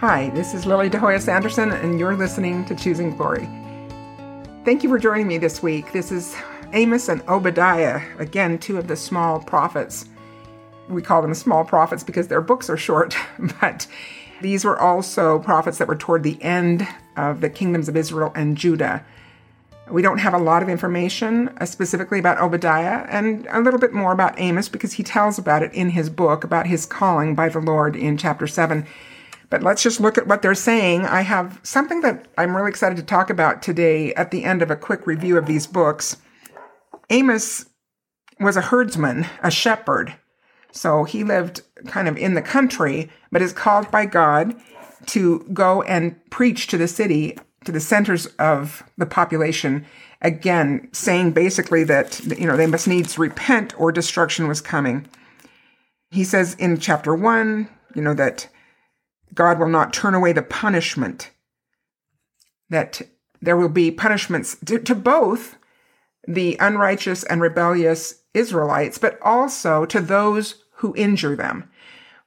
Hi, this is Lili De Hoyos Anderson, and you're listening to Choosing Glory. Thank you for joining me this week. This is Amos and Obadiah, again, two of the small prophets. We call them small prophets because their books are short, but these were also prophets that were toward the end of the kingdoms of Israel and Judah. We don't have a lot of information uh, specifically about Obadiah and a little bit more about Amos because he tells about it in his book, about his calling by the Lord in chapter 7. But let's just look at what they're saying. I have something that I'm really excited to talk about today at the end of a quick review of these books. Amos was a herdsman, a shepherd. So he lived kind of in the country, but is called by God to go and preach to the city, to the centers of the population, again, saying basically that, you know, they must needs repent or destruction was coming. He says in chapter one, you know, that God will not turn away the punishment, that there will be punishments to, to both the unrighteous and rebellious Israelites, but also to those who injure them,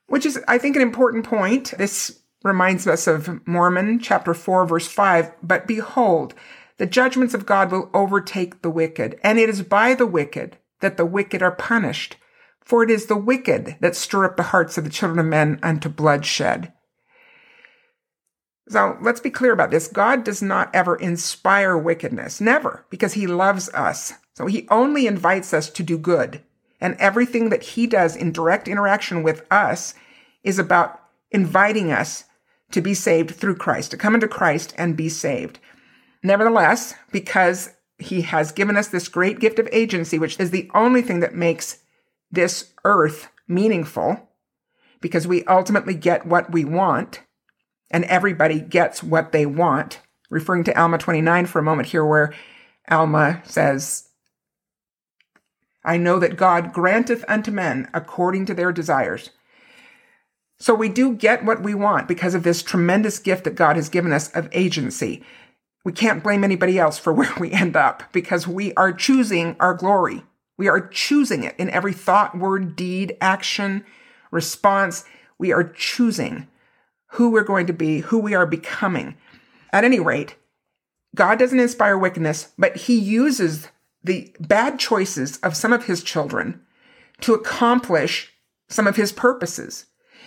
which is, I think, an important point. This reminds us of Mormon chapter 4, verse 5. But behold, the judgments of God will overtake the wicked, and it is by the wicked that the wicked are punished. For it is the wicked that stir up the hearts of the children of men unto bloodshed. So let's be clear about this. God does not ever inspire wickedness. Never, because he loves us. So he only invites us to do good. And everything that he does in direct interaction with us is about inviting us to be saved through Christ, to come into Christ and be saved. Nevertheless, because he has given us this great gift of agency, which is the only thing that makes this earth meaningful, because we ultimately get what we want, and everybody gets what they want. Referring to Alma 29 for a moment here, where Alma says, I know that God granteth unto men according to their desires. So we do get what we want because of this tremendous gift that God has given us of agency. We can't blame anybody else for where we end up because we are choosing our glory. We are choosing it in every thought, word, deed, action, response. We are choosing who we're going to be, who we are becoming. At any rate, God doesn't inspire wickedness, but he uses the bad choices of some of his children to accomplish some of his purposes.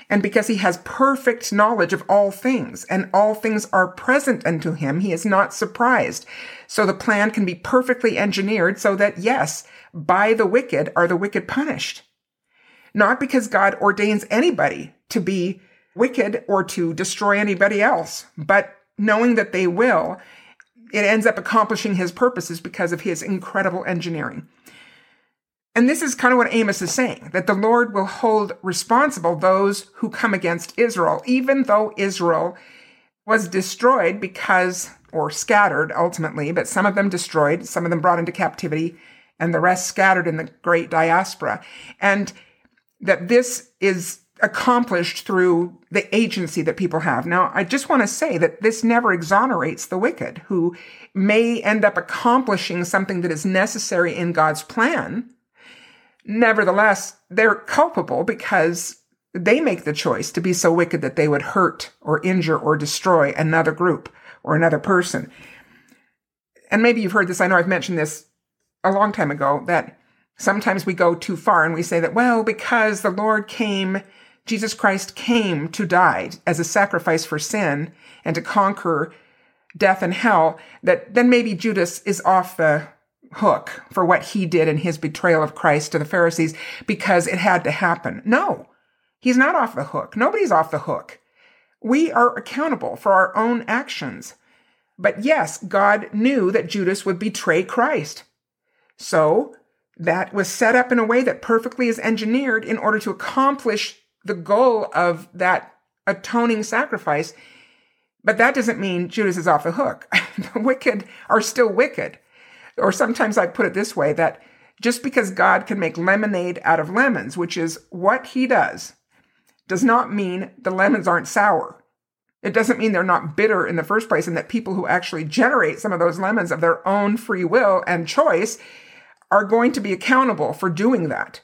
And because he has perfect knowledge of all things and all things are present unto him, he is not surprised. So the plan can be perfectly engineered so that yes, by the wicked are the wicked punished. Not because God ordains anybody to be wicked or to destroy anybody else, but knowing that they will, it ends up accomplishing his purposes because of his incredible engineering. And this is kind of what Amos is saying that the Lord will hold responsible those who come against Israel, even though Israel was destroyed because, or scattered ultimately, but some of them destroyed, some of them brought into captivity, and the rest scattered in the great diaspora. And that this is accomplished through the agency that people have. Now, I just want to say that this never exonerates the wicked who may end up accomplishing something that is necessary in God's plan. Nevertheless, they're culpable because they make the choice to be so wicked that they would hurt or injure or destroy another group or another person. And maybe you've heard this. I know I've mentioned this a long time ago that sometimes we go too far and we say that, well, because the Lord came Jesus Christ came to die as a sacrifice for sin and to conquer death and hell, that then maybe Judas is off the hook for what he did in his betrayal of Christ to the Pharisees because it had to happen. No, he's not off the hook. Nobody's off the hook. We are accountable for our own actions. But yes, God knew that Judas would betray Christ. So that was set up in a way that perfectly is engineered in order to accomplish the goal of that atoning sacrifice. But that doesn't mean Judas is off the hook. the wicked are still wicked. Or sometimes I put it this way that just because God can make lemonade out of lemons, which is what he does, does not mean the lemons aren't sour. It doesn't mean they're not bitter in the first place, and that people who actually generate some of those lemons of their own free will and choice are going to be accountable for doing that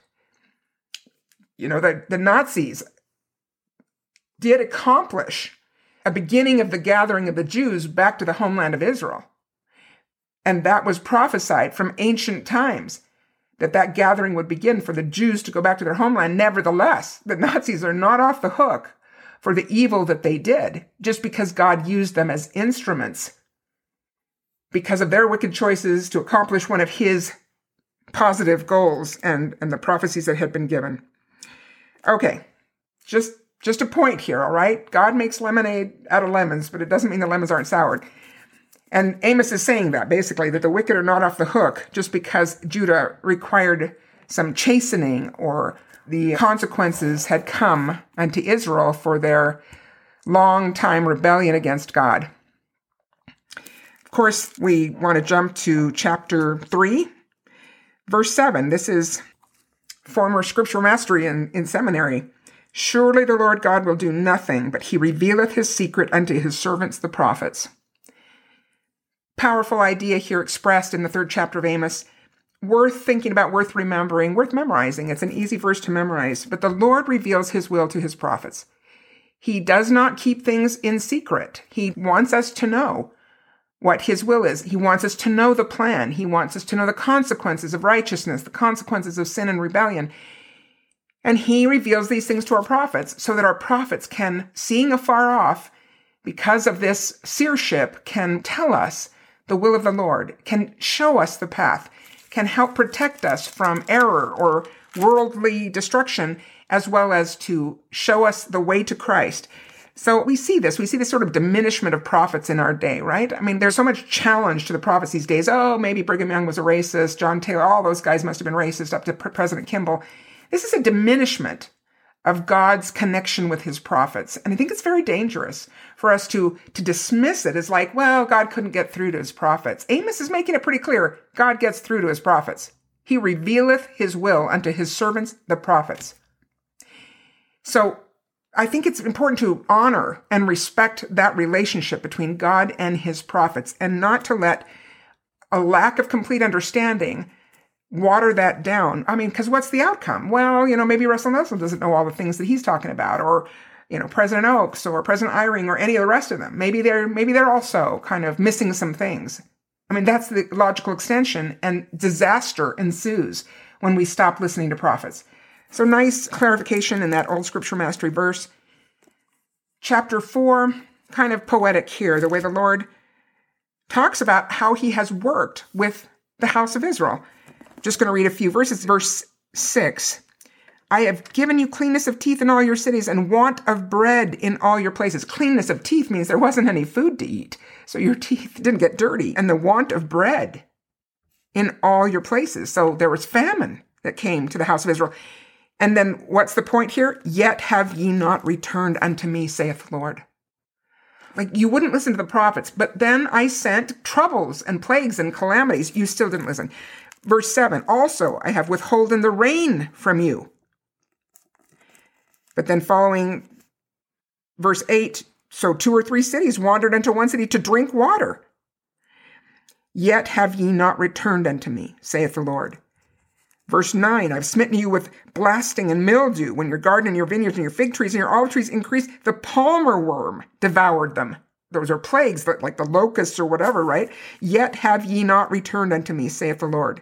you know, the, the Nazis did accomplish a beginning of the gathering of the Jews back to the homeland of Israel. And that was prophesied from ancient times that that gathering would begin for the Jews to go back to their homeland. Nevertheless, the Nazis are not off the hook for the evil that they did just because God used them as instruments because of their wicked choices to accomplish one of his positive goals and, and the prophecies that had been given. Okay, just just a point here, all right? God makes lemonade out of lemons, but it doesn't mean the lemons aren't soured. And Amos is saying that basically, that the wicked are not off the hook just because Judah required some chastening or the consequences had come unto Israel for their long time rebellion against God. Of course, we want to jump to chapter 3, verse 7. This is former scriptural mastery in, in seminary. Surely the Lord God will do nothing, but he revealeth his secret unto his servants the prophets powerful idea here expressed in the third chapter of Amos. Worth thinking about, worth remembering, worth memorizing. It's an easy verse to memorize. But the Lord reveals his will to his prophets. He does not keep things in secret. He wants us to know what his will is. He wants us to know the plan. He wants us to know the consequences of righteousness, the consequences of sin and rebellion. And he reveals these things to our prophets so that our prophets can, seeing afar off, because of this seership, can tell us the will of the Lord, can show us the path, can help protect us from error or worldly destruction, as well as to show us the way to Christ. So we see this. We see this sort of diminishment of prophets in our day, right? I mean, there's so much challenge to the prophets these days. Oh, maybe Brigham Young was a racist. John Taylor, all those guys must have been racist up to President Kimball. This is a diminishment of God's connection with his prophets. And I think it's very dangerous for us to, to dismiss it as like, well, God couldn't get through to his prophets. Amos is making it pretty clear God gets through to his prophets. He revealeth his will unto his servants, the prophets. So I think it's important to honor and respect that relationship between God and his prophets and not to let a lack of complete understanding water that down. I mean, because what's the outcome? Well, you know, maybe Russell Nelson doesn't know all the things that he's talking about, or you know, President Oaks or President Eyring or any of the rest of them. Maybe they're maybe they're also kind of missing some things. I mean, that's the logical extension, and disaster ensues when we stop listening to prophets. So nice clarification in that old scripture mastery verse. Chapter four, kind of poetic here, the way the Lord talks about how he has worked with the house of Israel. Just going to read a few verses. Verse 6 I have given you cleanness of teeth in all your cities and want of bread in all your places. Cleanness of teeth means there wasn't any food to eat, so your teeth didn't get dirty. And the want of bread in all your places. So there was famine that came to the house of Israel. And then what's the point here? Yet have ye not returned unto me, saith the Lord. Like you wouldn't listen to the prophets, but then I sent troubles and plagues and calamities. You still didn't listen. Verse 7 Also, I have withholden the rain from you. But then following verse 8 so two or three cities wandered unto one city to drink water. Yet have ye not returned unto me, saith the Lord. Verse 9 I've smitten you with blasting and mildew. When your garden and your vineyards and your fig trees and your olive trees increased, the palmer worm devoured them. Those are plagues, like the locusts or whatever, right? Yet have ye not returned unto me, saith the Lord.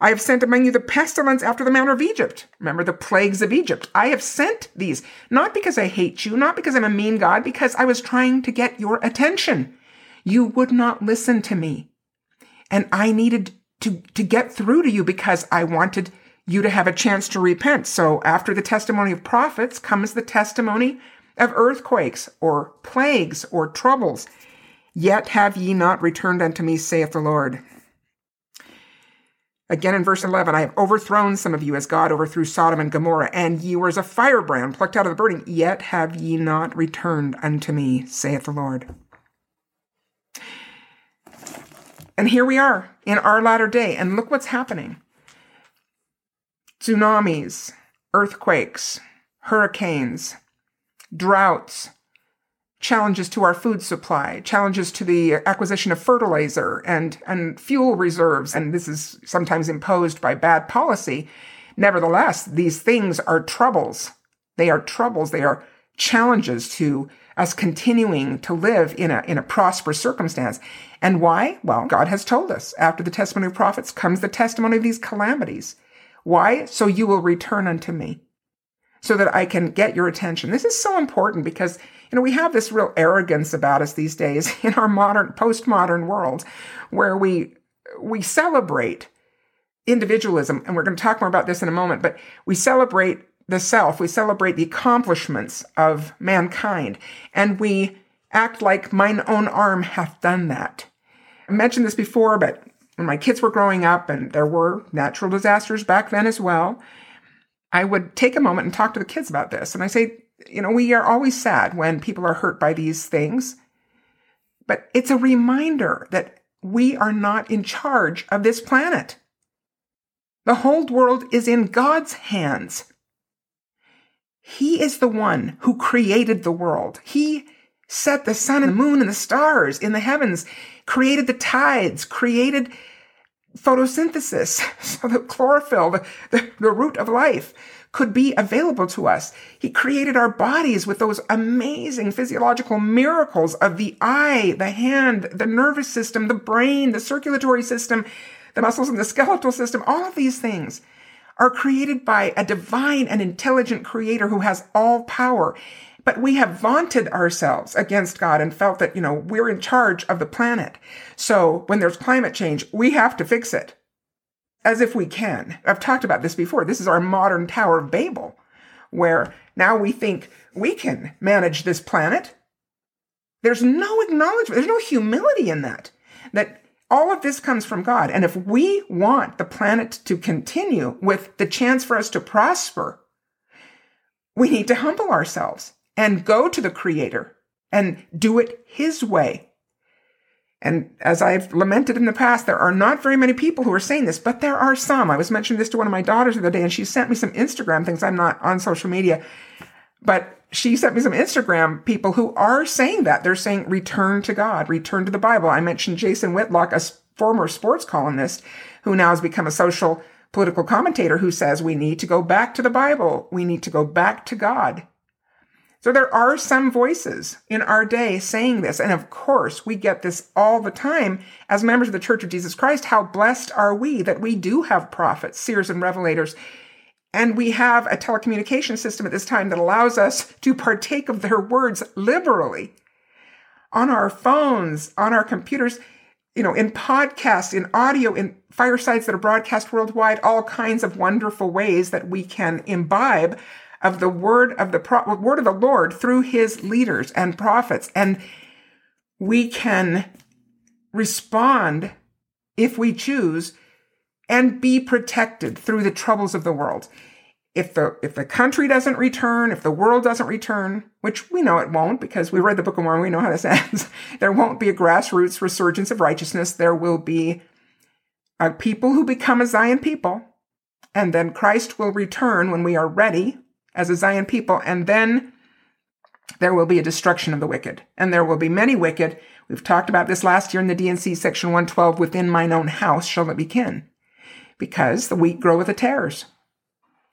I have sent among you the pestilence after the manner of Egypt. Remember the plagues of Egypt. I have sent these, not because I hate you, not because I'm a mean God, because I was trying to get your attention. You would not listen to me. And I needed to, to get through to you because I wanted you to have a chance to repent. So after the testimony of prophets comes the testimony of earthquakes or plagues or troubles. Yet have ye not returned unto me, saith the Lord. Again in verse 11, I have overthrown some of you as God overthrew Sodom and Gomorrah, and ye were as a firebrand plucked out of the burning, yet have ye not returned unto me, saith the Lord. And here we are in our latter day, and look what's happening tsunamis, earthquakes, hurricanes, droughts, challenges to our food supply, challenges to the acquisition of fertilizer and, and fuel reserves. And this is sometimes imposed by bad policy. Nevertheless, these things are troubles. They are troubles. They are challenges to us continuing to live in a, in a prosperous circumstance. And why? Well, God has told us after the testimony of prophets comes the testimony of these calamities. Why? So you will return unto me so that I can get your attention. This is so important because, you know, we have this real arrogance about us these days in our modern, postmodern world where we, we celebrate individualism. And we're going to talk more about this in a moment, but we celebrate the self. We celebrate the accomplishments of mankind and we act like mine own arm hath done that. I mentioned this before, but when my kids were growing up and there were natural disasters back then as well, I would take a moment and talk to the kids about this. And I say, you know, we are always sad when people are hurt by these things, but it's a reminder that we are not in charge of this planet. The whole world is in God's hands. He is the one who created the world. He set the sun and the moon and the stars in the heavens, created the tides, created photosynthesis, so the chlorophyll, the, the, the, root of life, could be available to us. He created our bodies with those amazing physiological miracles of the eye, the hand, the nervous system, the brain, the circulatory system, the muscles and the skeletal system, all of these things are created by a divine and intelligent creator who has all power. But we have vaunted ourselves against God and felt that, you know, we're in charge of the planet. So when there's climate change, we have to fix it. As if we can. I've talked about this before. This is our modern Tower of Babel, where now we think we can manage this planet. There's no acknowledgement, there's no humility in that. That all of this comes from God. And if we want the planet to continue with the chance for us to prosper, we need to humble ourselves and go to the Creator and do it His way. And as I've lamented in the past, there are not very many people who are saying this, but there are some. I was mentioning this to one of my daughters the other day, and she sent me some Instagram things. I'm not on social media, but she sent me some Instagram people who are saying that. They're saying, return to God, return to the Bible. I mentioned Jason Whitlock, a former sports columnist who now has become a social political commentator who says we need to go back to the Bible. We need to go back to God. So there are some voices in our day saying this. And of course, we get this all the time as members of the Church of Jesus Christ. How blessed are we that we do have prophets, seers, and revelators and we have a telecommunication system at this time that allows us to partake of their words liberally on our phones, on our computers, you know, in podcasts, in audio, in firesides that are broadcast worldwide, all kinds of wonderful ways that we can imbibe of the word of the pro- word of the Lord through his leaders and prophets. And we can respond if we choose and be protected through the troubles of the world. If the if the country doesn't return, if the world doesn't return, which we know it won't because we read the Book of Mormon, we know how this ends. there won't be a grassroots resurgence of righteousness. There will be a people who become a Zion people, and then Christ will return when we are ready as a Zion people, and then there will be a destruction of the wicked, and there will be many wicked. We've talked about this last year in the D&C section 112. Within mine own house shall it be kin because the wheat groweth the tares.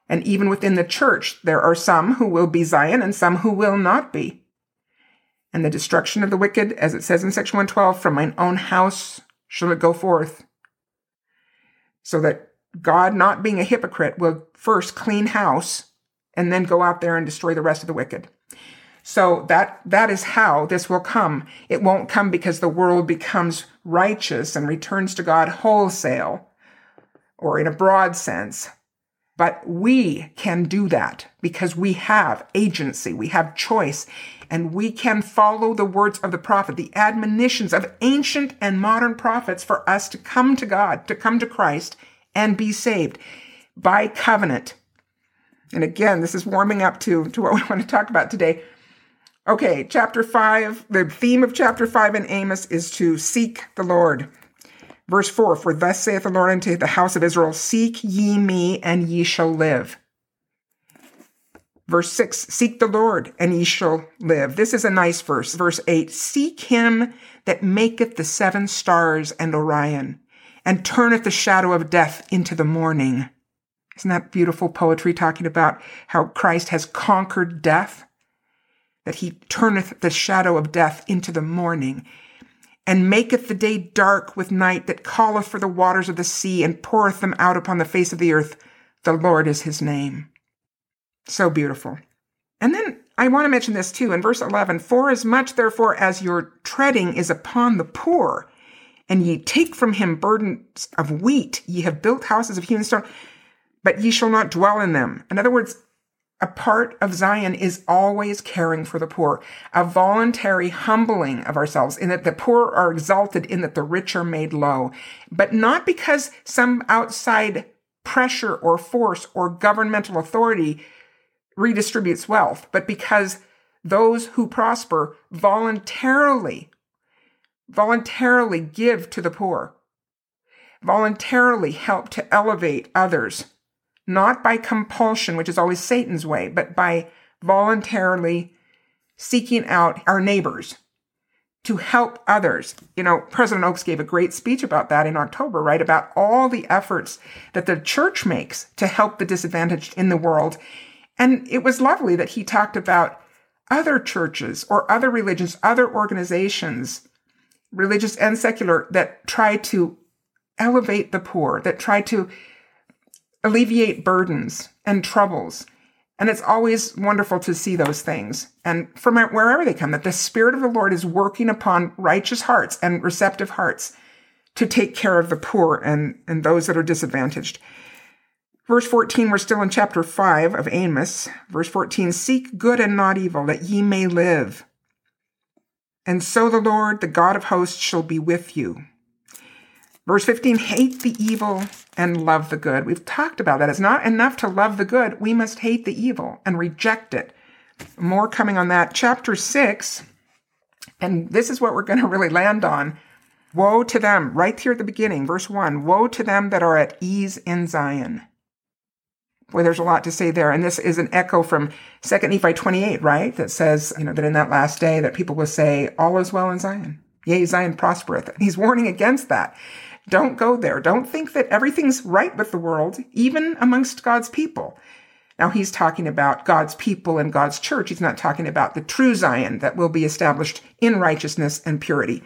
And even within the church, there are some who will be Zion and some who will not be. And the destruction of the wicked, as it says in section 112, from mine own house shall it go forth. So that God, not being a hypocrite, will first clean house and then go out there and destroy the rest of the wicked. So that, that is how this will come. It won't come because the world becomes righteous and returns to God wholesale or in a broad sense. But we can do that because we have agency, we have choice, and we can follow the words of the prophet, the admonitions of ancient and modern prophets for us to come to God, to come to Christ and be saved by covenant. And again, this is warming up to, to what we want to talk about today. Okay, chapter five, the theme of chapter five in Amos is to seek the Lord. Verse 4 For thus saith the Lord unto the house of Israel, Seek ye me, and ye shall live. Verse 6 Seek the Lord, and ye shall live. This is a nice verse. Verse 8 Seek him that maketh the seven stars and Orion, and turneth the shadow of death into the morning. Isn't that beautiful poetry talking about how Christ has conquered death? that he turneth the shadow of death into the morning, and maketh the day dark with night, that calleth for the waters of the sea, and poureth them out upon the face of the earth. The Lord is his name. So beautiful. And then I want to mention this too in verse 11 For as much therefore as your treading is upon the poor, and ye take from him burdens of wheat, ye have built houses of hewn stone, but ye shall not dwell in them. In other words, a part of Zion is always caring for the poor, a voluntary humbling of ourselves in that the poor are exalted, in that the rich are made low, but not because some outside pressure or force or governmental authority redistributes wealth, but because those who prosper voluntarily, voluntarily give to the poor, voluntarily help to elevate others not by compulsion, which is always Satan's way, but by voluntarily seeking out our neighbors to help others. You know, President Oaks gave a great speech about that in October, right? About all the efforts that the church makes to help the disadvantaged in the world. And it was lovely that he talked about other churches or other religions, other organizations, religious and secular, that try to elevate the poor, that try to alleviate burdens and troubles. And it's always wonderful to see those things. And from wherever they come, that the Spirit of the Lord is working upon righteous hearts and receptive hearts to take care of the poor and, and those that are disadvantaged. Verse 14, we're still in chapter 5 of Amos. Verse 14, seek good and not evil, that ye may live. And so the Lord, the God of hosts, shall be with you. Verse 15, hate the evil and love the good. We've talked about that. It's not enough to love the good. We must hate the evil and reject it. More coming on that. Chapter 6, and this is what we're going to really land on. Woe to them, right here at the beginning, verse 1 Woe to them that are at ease in Zion. Boy, there's a lot to say there. And this is an echo from 2 Nephi 28, right? That says, you know, that in that last day that people will say, all is well in Zion. Yea, Zion prospereth. He's warning against that. Don't go there. Don't think that everything's right with the world, even amongst God's people. Now, he's talking about God's people and God's church. He's not talking about the true Zion that will be established in righteousness and purity.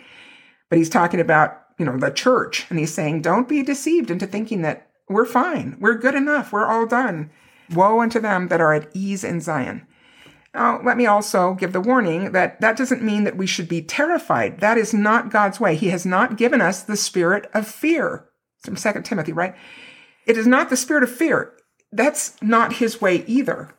But he's talking about, you know, the church. And he's saying, don't be deceived into thinking that we're fine. We're good enough. We're all done. Woe unto them that are at ease in Zion. Now, let me also give the warning that that doesn't mean that we should be terrified. That is not God's way. He has not given us the spirit of fear. from 2 Timothy, right? It is not the spirit of fear. That's not his way either.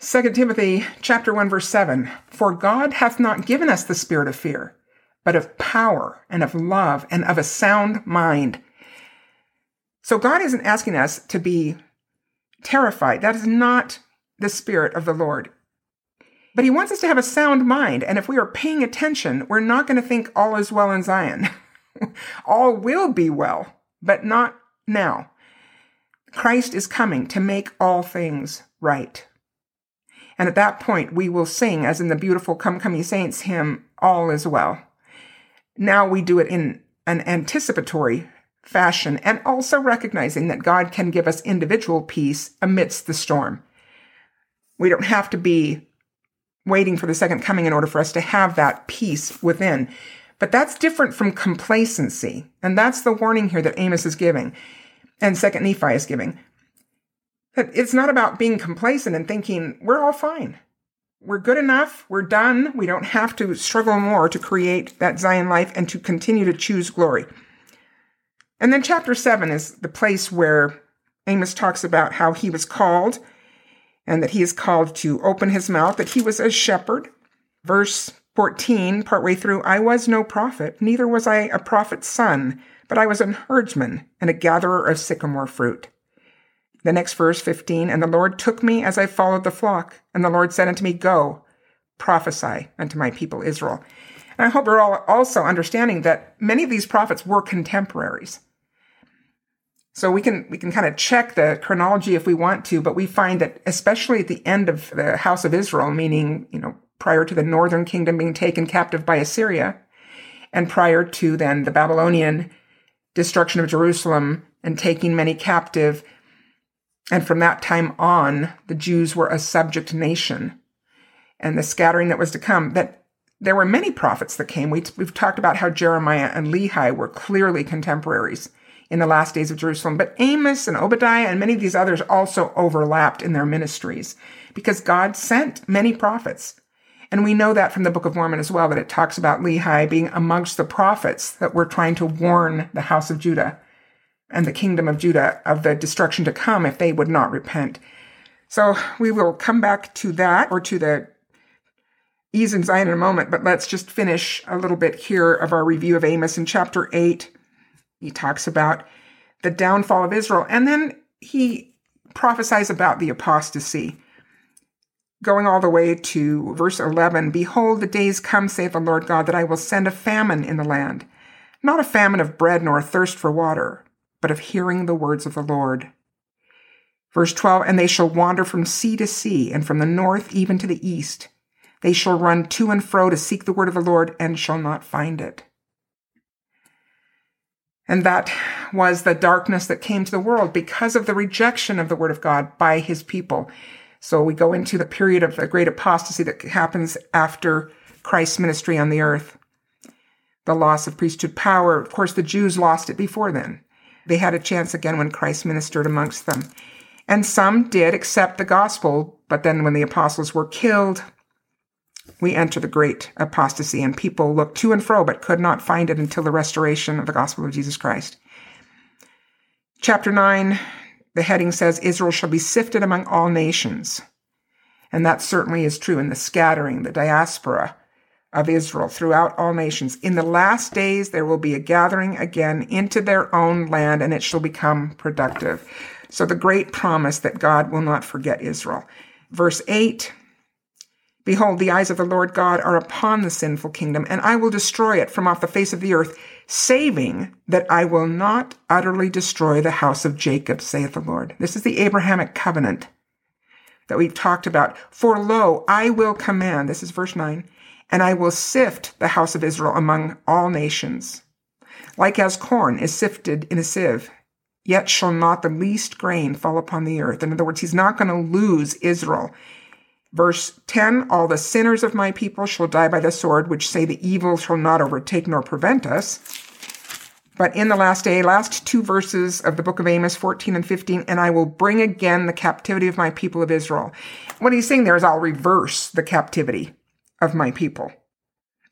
2 Timothy chapter 1 verse 7, for God hath not given us the spirit of fear, but of power and of love and of a sound mind. So God isn't asking us to be terrified. That is not the Spirit of the Lord. But he wants us to have a sound mind. And if we are paying attention, we're not going to think all is well in Zion. all will be well, but not now. Christ is coming to make all things right. And at that point, we will sing, as in the beautiful Come Come Ye Saints hymn, All is Well. Now we do it in an anticipatory fashion and also recognizing that God can give us individual peace amidst the storm. We don't have to be waiting for the second coming in order for us to have that peace within. But that's different from complacency. And that's the warning here that Amos is giving and second Nephi is giving. That it's not about being complacent and thinking we're all fine. We're good enough. We're done. We don't have to struggle more to create that Zion life and to continue to choose glory. And then chapter seven is the place where Amos talks about how he was called and that he is called to open his mouth, that he was a shepherd. Verse 14, partway through, I was no prophet, neither was I a prophet's son, but I was an herdsman and a gatherer of sycamore fruit. The next verse, 15, and the Lord took me as I followed the flock, and the Lord said unto me, Go, prophesy unto my people Israel. And I hope we're all also understanding that many of these prophets were contemporaries. So we can we can kind of check the chronology if we want to, but we find that especially at the end of the House of Israel, meaning you know prior to the northern kingdom being taken captive by Assyria, and prior to then the Babylonian destruction of Jerusalem and taking many captive, and from that time on, the Jews were a subject nation. and the scattering that was to come, that there were many prophets that came. We, have talked about how Jeremiah and Lehi were clearly contemporaries in the last days of Jerusalem, but Amos and Obadiah and many of these others also overlapped in their ministries because God sent many prophets. And we know that from the Book of Mormon as well, that it talks about Lehi being amongst the prophets that were trying to warn the house of Judah and the kingdom of Judah of the destruction to come if they would not repent. So we will come back to that or to the ease and Zion in a moment, but let's just finish a little bit here of our review of Amos in chapter 8. He talks about the downfall of Israel, and then he prophesies about the apostasy. Going all the way to verse 11 Behold, the days come, saith the Lord God, that I will send a famine in the land, not a famine of bread nor a thirst for water, but of hearing the words of the Lord. Verse 12 And they shall wander from sea to sea, and from the north even to the east they shall run to and fro to seek the word of the Lord and shall not find it. And that was the darkness that came to the world because of the rejection of the word of God by his people. So we go into the period of the great apostasy that happens after Christ's ministry on the earth. The loss of priesthood power. Of course, the Jews lost it before then. They had a chance again when Christ ministered amongst them. And some did accept the gospel, but then when the apostles were killed, we enter the great apostasy, and people looked to and fro but could not find it until the restoration of the gospel of Jesus Christ. Chapter 9, the heading says, Israel shall be sifted among all nations. And that certainly is true in the scattering, the diaspora of Israel throughout all nations. In the last days, there will be a gathering again into their own land, and it shall become productive. So, the great promise that God will not forget Israel. Verse 8 Behold, the eyes of the Lord God are upon the sinful kingdom, and I will destroy it from off the face of the earth, saving that I will not utterly destroy the house of Jacob, saith the Lord. This is the Abrahamic covenant that we've talked about. For lo, I will command, this is verse 9, and I will sift the house of Israel among all nations. Like as corn is sifted in a sieve, yet shall not the least grain fall upon the earth. In other words, he's not going to lose Israel. Verse 10 All the sinners of my people shall die by the sword, which say the evil shall not overtake nor prevent us. But in the last day, last two verses of the book of Amos 14 and 15, and I will bring again the captivity of my people of Israel. What he's saying there is, I'll reverse the captivity of my people.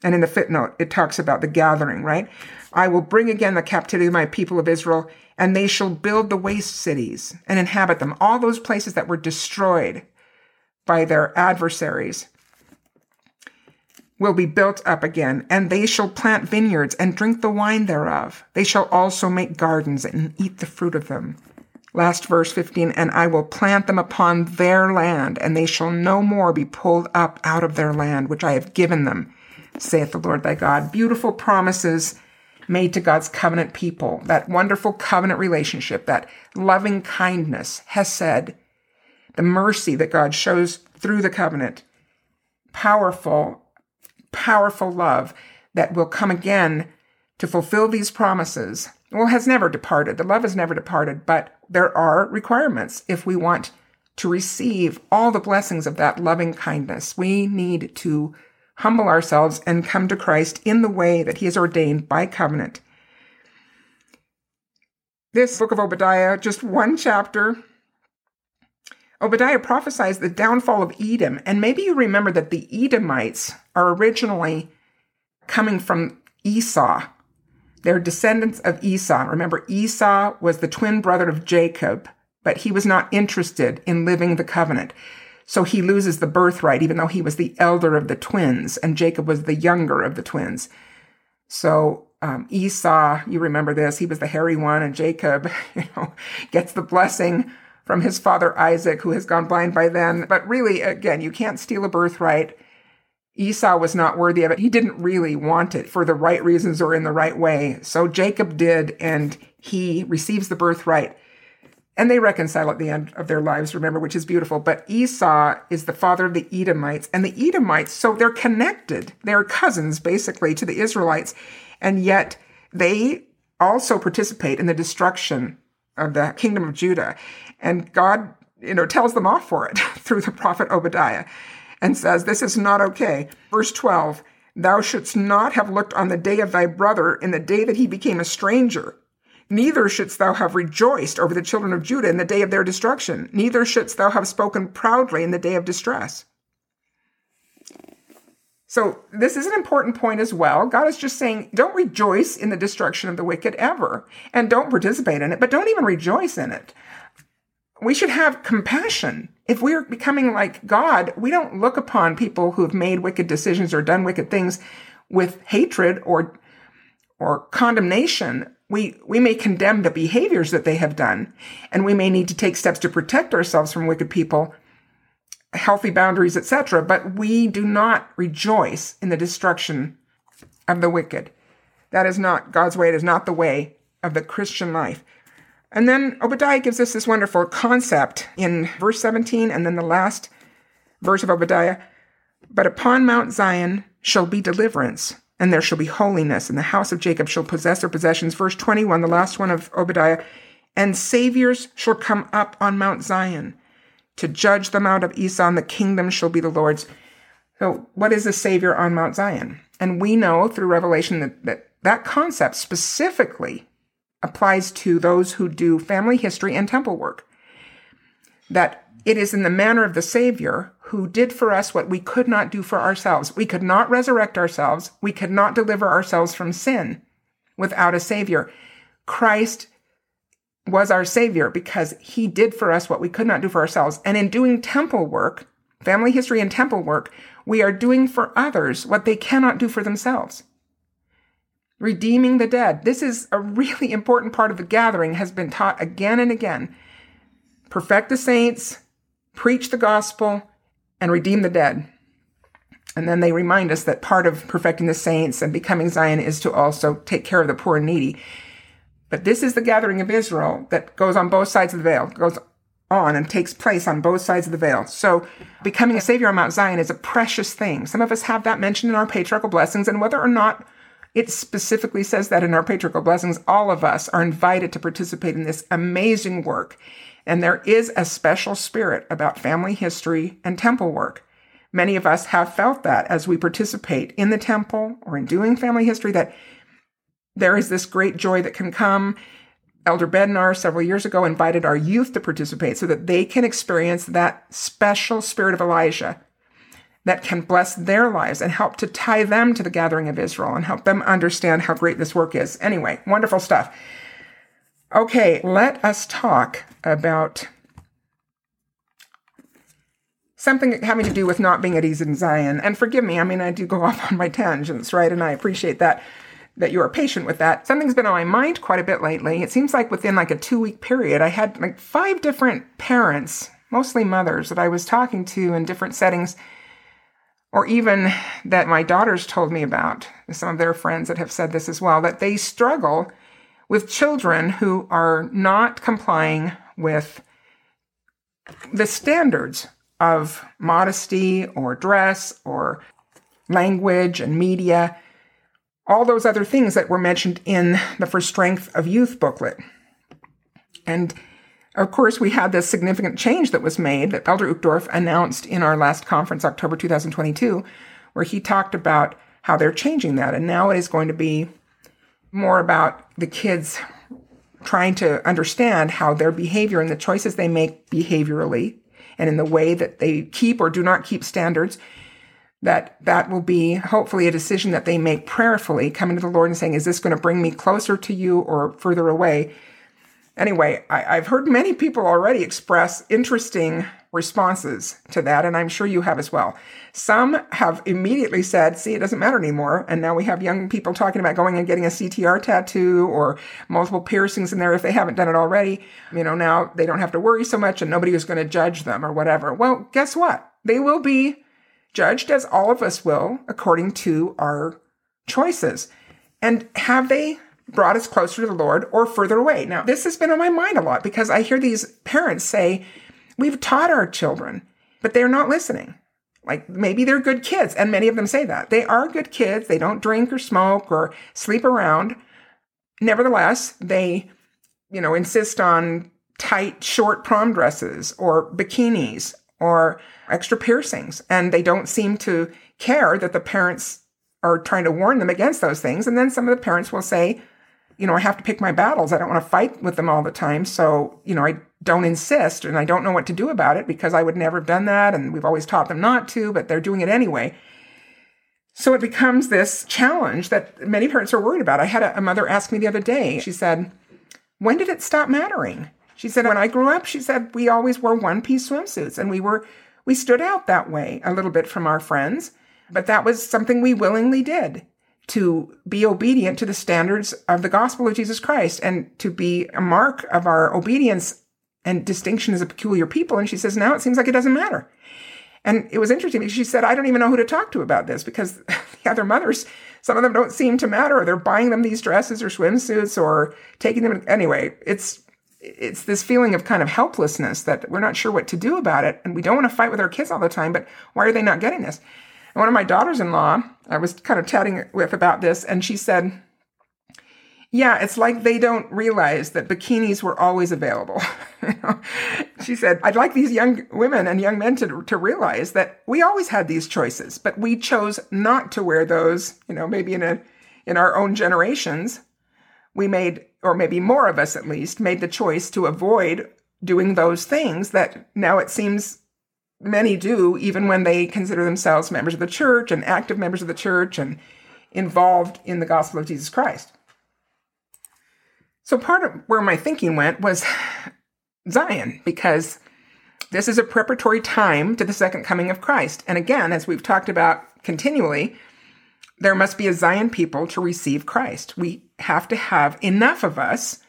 And in the footnote, it talks about the gathering, right? I will bring again the captivity of my people of Israel, and they shall build the waste cities and inhabit them. All those places that were destroyed by their adversaries will be built up again, and they shall plant vineyards and drink the wine thereof. They shall also make gardens and eat the fruit of them. Last verse 15, and I will plant them upon their land, and they shall no more be pulled up out of their land, which I have given them, saith the Lord thy God. Beautiful promises made to God's covenant people, that wonderful covenant relationship, that loving kindness, hesed, the mercy that God shows through the covenant. Powerful, powerful love that will come again to fulfill these promises. Well, has never departed. The love has never departed, but there are requirements if we want to receive all the blessings of that loving kindness. We need to humble ourselves and come to Christ in the way that He has ordained by covenant. This book of Obadiah, just one chapter, Obadiah prophesies the downfall of Edom. And maybe you remember that the Edomites are originally coming from Esau. They're descendants of Esau. Remember, Esau was the twin brother of Jacob, but he was not interested in living the covenant. So he loses the birthright, even though he was the elder of the twins, and Jacob was the younger of the twins. So um, Esau, you remember this, he was the hairy one, and Jacob, you know, gets the blessing from his father Isaac, who has gone blind by then. But really, again, you can't steal a birthright. Esau was not worthy of it. He didn't really want it for the right reasons or in the right way. So Jacob did, and he receives the birthright. And they reconcile at the end of their lives, remember, which is beautiful. But Esau is the father of the Edomites, and the Edomites, so they're connected. They're cousins, basically, to the Israelites. And yet they also participate in the destruction of the kingdom of Judah. And God, you know, tells them off for it through the prophet Obadiah. and says, This is not okay. Verse 12 Thou shouldst not have looked on the day of thy brother in the day that he became a stranger. Neither shouldst thou have rejoiced over the children of Judah in the day of their destruction. Neither shouldst thou have spoken proudly in the day of distress. So, this is an important point as well. God is just saying, don't rejoice in the destruction of the wicked ever, and don't participate in it, but don't even rejoice in it. We should have compassion. If we're becoming like God, we don't look upon people who have made wicked decisions or done wicked things with hatred or or condemnation. We we may condemn the behaviors that they have done, and we may need to take steps to protect ourselves from wicked people healthy boundaries, etc. But we do not rejoice in the destruction of the wicked. That is not God's way. It is not the way of the Christian life. And then Obadiah gives us this wonderful concept in verse 17 and then the last verse of Obadiah. But upon Mount Zion shall be deliverance, and there shall be holiness, and the house of Jacob shall possess their possessions. Verse 21, the last one of Obadiah. And saviors shall come up on Mount Zion to judge them out of Esau, and the kingdom shall be the Lord's. So, what is a Savior on Mount Zion? And we know through Revelation that that, that concept specifically applies to those who do family history and temple work. That it is in the manner of the Savior who did for us what we could not do for ourselves. We could not resurrect ourselves. We could not deliver ourselves from sin without a Savior. Christ was our Savior because He did for us what we could not do for ourselves. And in doing temple work, family history and temple work, we are doing for others what they cannot do for themselves. Redeeming the dead. This is a really important part of the gathering, has been taught again and again. Perfect the saints, preach the gospel, and redeem the dead. And then they remind us that part of perfecting the saints and becoming Zion is to also take care of the poor and needy. But this is the gathering of Israel that goes on both sides of the veil, goes on and takes place on both sides of the veil. So becoming a savior on Mount Zion is a precious thing. Some of us have that mentioned in our patriarchal blessings, and whether or not it specifically says that in our patriarchal blessings, all of us are invited to participate in this amazing work. And there is a special spirit about family history and temple work. Many of us have felt that as we participate in the temple or in doing family history, that there is this great joy that can come. Elder Bednar several years ago invited our youth to participate so that they can experience that special spirit of Elijah that can bless their lives and help to tie them to the gathering of Israel and help them understand how great this work is. Anyway, wonderful stuff. Okay, let us talk about something having to do with not being at ease in Zion. And forgive me, I mean, I do go off on my tangents, right? And I appreciate that that you are patient with that. Something's been on my mind quite a bit lately. It seems like within like a two week period, I had like five different parents, mostly mothers, that I was talking to in different settings, or even that my daughters told me about, some of their friends that have said this as well, that they struggle with children who are not complying with the standards of modesty or dress or language and media all those other things that were mentioned in the For Strength of Youth booklet. And of course, we had this significant change that was made that Elder Uchtdorf announced in our last conference, October 2022, where he talked about how they're changing that. And now it is going to be more about the kids trying to understand how their behavior and the choices they make behaviorally and in the way that they keep or do not keep standards that that will be hopefully a decision that they make prayerfully, coming to the Lord and saying, Is this going to bring me closer to you or further away? Anyway, I, have heard many people already express interesting responses to that, and I'm sure you have as well. Some have immediately said, see, it doesn't matter anymore. And now we have young people talking about going and getting a CTR tattoo or multiple piercings in there if they haven't done it already. You know, now they don't have to worry so much and nobody is going to judge them or whatever. Well, guess what? They will be judged as all of us will according to our choices. And have they brought us closer to the Lord or further away? Now, this has been on my mind a lot because I hear these parents say, We've taught our children, but they're not listening. Like maybe they're good kids, and many of them say that. They are good kids. They don't drink or smoke or sleep around. Nevertheless, they, you know, insist on tight, short prom dresses or bikinis or extra piercings. And they don't seem to care that the parents are trying to warn them against those things. And then some of the parents will say, you know, I have to pick my battles. I don't want to fight with them all the time. So, you know, I don't insist and I don't know what to do about it because I would never have done that. And we've always taught them not to, but they're doing it anyway. So it becomes this challenge that many parents are worried about. I had a, a mother ask me the other day, she said, When did it stop mattering? She said, When I grew up, she said, we always wore one piece swimsuits and we were, we stood out that way a little bit from our friends, but that was something we willingly did to be obedient to the standards of the gospel of Jesus Christ and to be a mark of our obedience and distinction as a peculiar people. And she says, now it seems like it doesn't matter. And it was interesting because she said, I don't even know who to talk to about this because the other mothers, some of them don't seem to matter. Or they're buying them these dresses or swimsuits or taking them. Anyway, it's, it's this feeling of kind of helplessness that we're not sure what to do about it. And we don't want to fight with our kids all the time, but why are they not getting this? And one of my daughters in law, I was kind of chatting with about this, and she said, yeah, it's like they don't realize that bikinis were always available. she said, I'd like these young women and young men to, to realize that we always had these choices, but we chose not to wear those, you know, maybe in a, in our own generations. We made, or maybe more of us at least, made the choice to avoid doing those things that now it seems many do, even when they consider themselves members of the church and active members of the church and involved in the gospel of Jesus Christ. So, part of where my thinking went was Zion, because this is a preparatory time to the second coming of Christ. And again, as we've talked about continually, there must be a Zion people to receive Christ. We have to have enough of us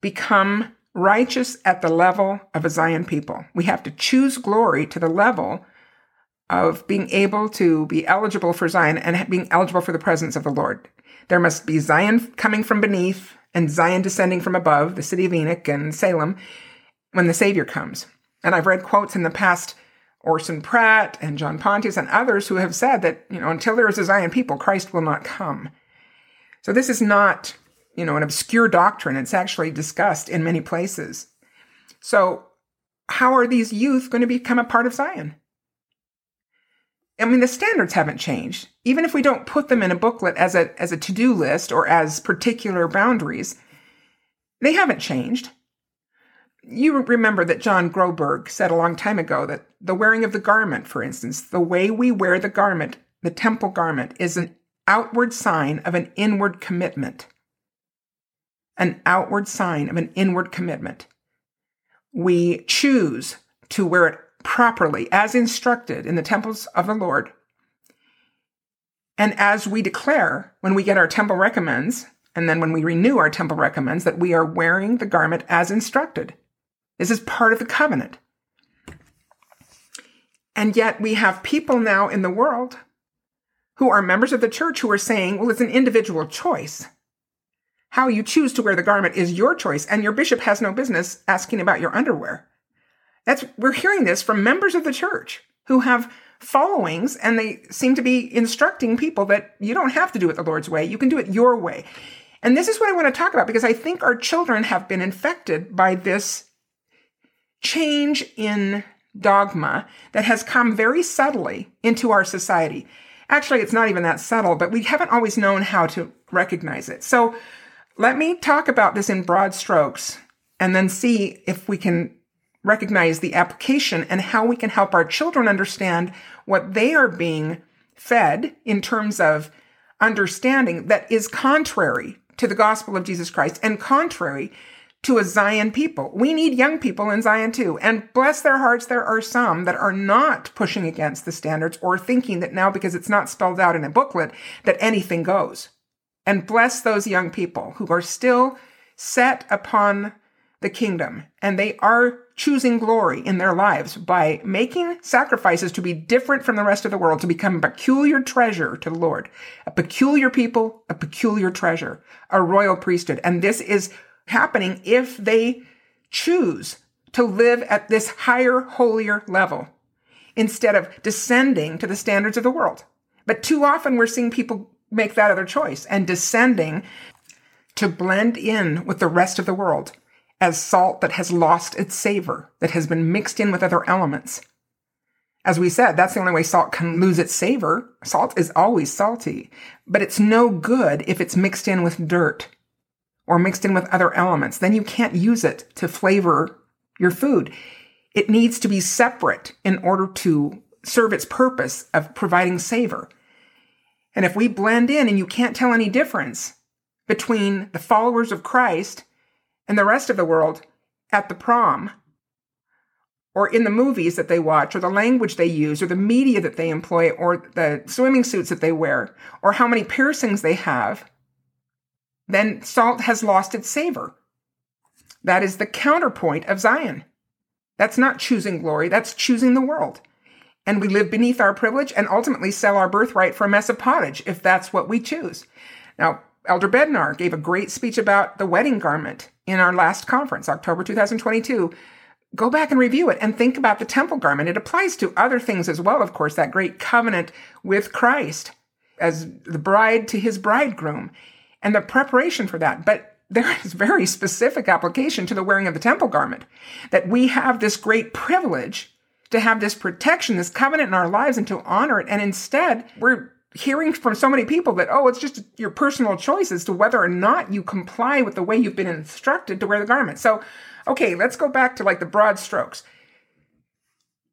become righteous at the level of a Zion people. We have to choose glory to the level of being able to be eligible for Zion and being eligible for the presence of the Lord. There must be Zion coming from beneath and Zion descending from above, the city of Enoch and Salem, when the Savior comes. And I've read quotes in the past, Orson Pratt and John Pontius and others who have said that, you know, until there is a Zion people, Christ will not come. So this is not you know, an obscure doctrine. It's actually discussed in many places. So, how are these youth going to become a part of Zion? I mean, the standards haven't changed. Even if we don't put them in a booklet as a, as a to do list or as particular boundaries, they haven't changed. You remember that John Groberg said a long time ago that the wearing of the garment, for instance, the way we wear the garment, the temple garment, is an outward sign of an inward commitment an outward sign of an inward commitment. We choose to wear it properly as instructed in the temples of the Lord. And as we declare when we get our temple recommends, and then when we renew our temple recommends, that we are wearing the garment as instructed. This is part of the covenant. And yet we have people now in the world who are members of the church who are saying, well, it's an individual choice. How you choose to wear the garment is your choice, and your bishop has no business asking about your underwear. That's we're hearing this from members of the church who have followings and they seem to be instructing people that you don't have to do it the Lord's way, you can do it your way. And this is what I want to talk about because I think our children have been infected by this change in dogma that has come very subtly into our society. Actually, it's not even that subtle, but we haven't always known how to recognize it. So let me talk about this in broad strokes and then see if we can recognize the application and how we can help our children understand what they are being fed in terms of understanding that is contrary to the gospel of Jesus Christ and contrary to a Zion people. We need young people in Zion too. And bless their hearts, there are some that are not pushing against the standards or thinking that now because it's not spelled out in a booklet that anything goes and bless those young people who are still set upon the kingdom and they are choosing glory in their lives by making sacrifices to be different from the rest of the world, to become a peculiar treasure to the Lord, a peculiar people, a peculiar treasure, a royal priesthood. And this is happening if they choose to live at this higher, holier level instead of descending to the standards of the world. But too often we're seeing people make that other choice and descending to blend in with the rest of the world as salt that has lost its savor, that has been mixed in with other elements. As we said, that's the only way salt can lose its savor. Salt is always salty, but it's no good if it's mixed in with dirt or mixed in with other elements. Then you can't use it to flavor your food. It needs to be separate in order to serve its purpose of providing savor. And if we blend in and you can't tell any difference between the followers of Christ and the rest of the world at the prom, or in the movies that they watch, or the language they use, or the media that they employ, or the swimming suits that they wear, or how many piercings they have, then salt has lost its savor. That is the counterpoint of Zion. That's not choosing glory, that's choosing the world. And we live beneath our privilege and ultimately sell our birthright for a mess of pottage if that's what we choose. Now, Elder Bednar gave a great speech about the wedding garment in our last conference, October 2022 go back and review it and think about the temple garment. It applies to other things as well, of course, that great covenant with Christ as the bride to his bridegroom and the preparation for that. But there is very specific application to the wearing of the temple garment that we have this great privilege to have this protection, this covenant in our lives and to honor it. And instead, we're hearing from so many people that, oh, it's just your personal choice as to whether or not you comply with the way you've been instructed to wear the garment. So Okay, let's go back to like the broad strokes.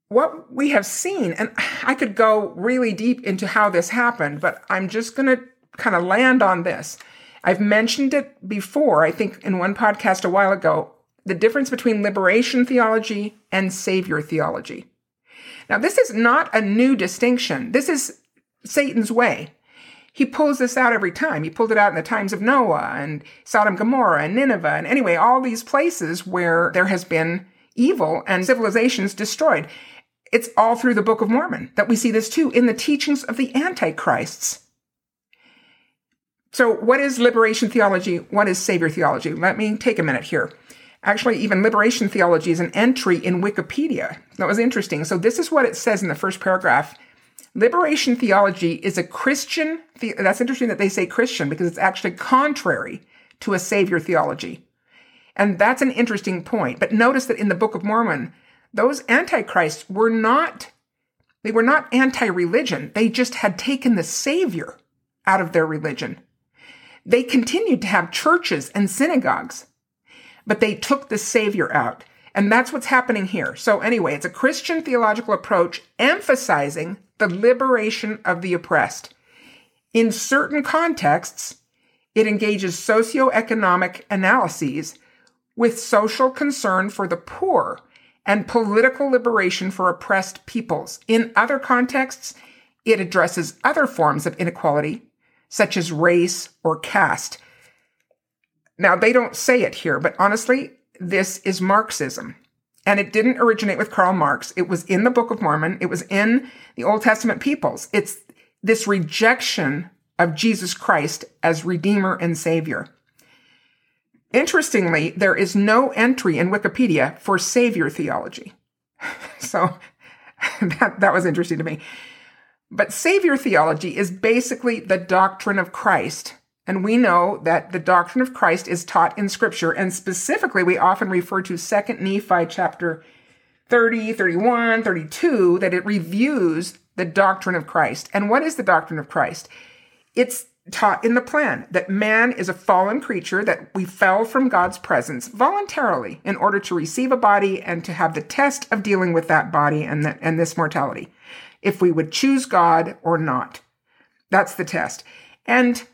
What we have seen, and I could go really deep into how this happened, but I'm just going to kind of land on this. I've mentioned it before, I think in one podcast a while ago, the difference between liberation theology and savior theology. Now, this is not a new distinction. This is Satan's way he pulls this out every time. He pulled it out in the times of Noah and Sodom and Gomorrah and Nineveh and anyway, all these places where there has been evil and civilizations destroyed. It's all through the Book of Mormon that we see this too in the teachings of the antichrists. So, what is liberation theology? What is savior theology? Let me take a minute here. Actually, even liberation theology is an entry in Wikipedia. That was interesting. So, this is what it says in the first paragraph Liberation theology is a Christian, the- that's interesting that they say Christian because it's actually contrary to a savior theology. And that's an interesting point. But notice that in the Book of Mormon, those antichrists were not, they were not anti-religion. They just had taken the savior out of their religion. They continued to have churches and synagogues, but they took the savior out. And that's what's happening here. So anyway, it's a Christian theological approach emphasizing the liberation of the oppressed. In certain contexts, it engages socioeconomic analyses with social concern for the poor and political liberation for oppressed peoples. In other contexts, it addresses other forms of inequality, such as race or caste. Now, they don't say it here, but honestly, this is Marxism. And it didn't originate with Karl Marx. It was in the Book of Mormon. It was in the Old Testament peoples. It's this rejection of Jesus Christ as Redeemer and Savior. Interestingly, there is no entry in Wikipedia for Savior theology. so that, that was interesting to me. But Savior theology is basically the doctrine of Christ and we know that the doctrine of Christ is taught in scripture. And specifically, we often refer to 2 Nephi chapter 30, 31, 32, that it reviews the doctrine of Christ. And what is the doctrine of Christ? It's taught in the plan that man is a fallen creature, that we fell from God's presence voluntarily in order to receive a body and to have the test of dealing with that body and, and this mortality. If we would choose God or not. That's the test. And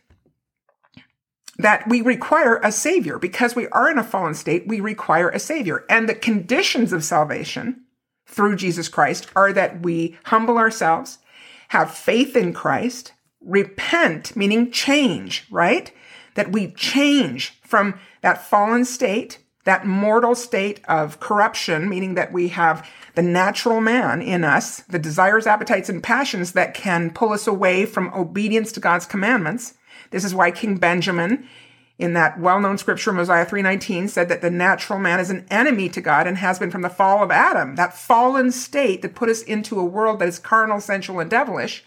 that we require a savior because we are in a fallen state. We require a savior. And the conditions of salvation through Jesus Christ are that we humble ourselves, have faith in Christ, repent, meaning change, right? That we change from that fallen state, that mortal state of corruption, meaning that we have the natural man in us, the desires, appetites, and passions that can pull us away from obedience to God's commandments this is why King Benjamin in that well-known scripture Mosiah 3:19 said that the natural man is an enemy to God and has been from the fall of Adam, that fallen state that put us into a world that is carnal, sensual and devilish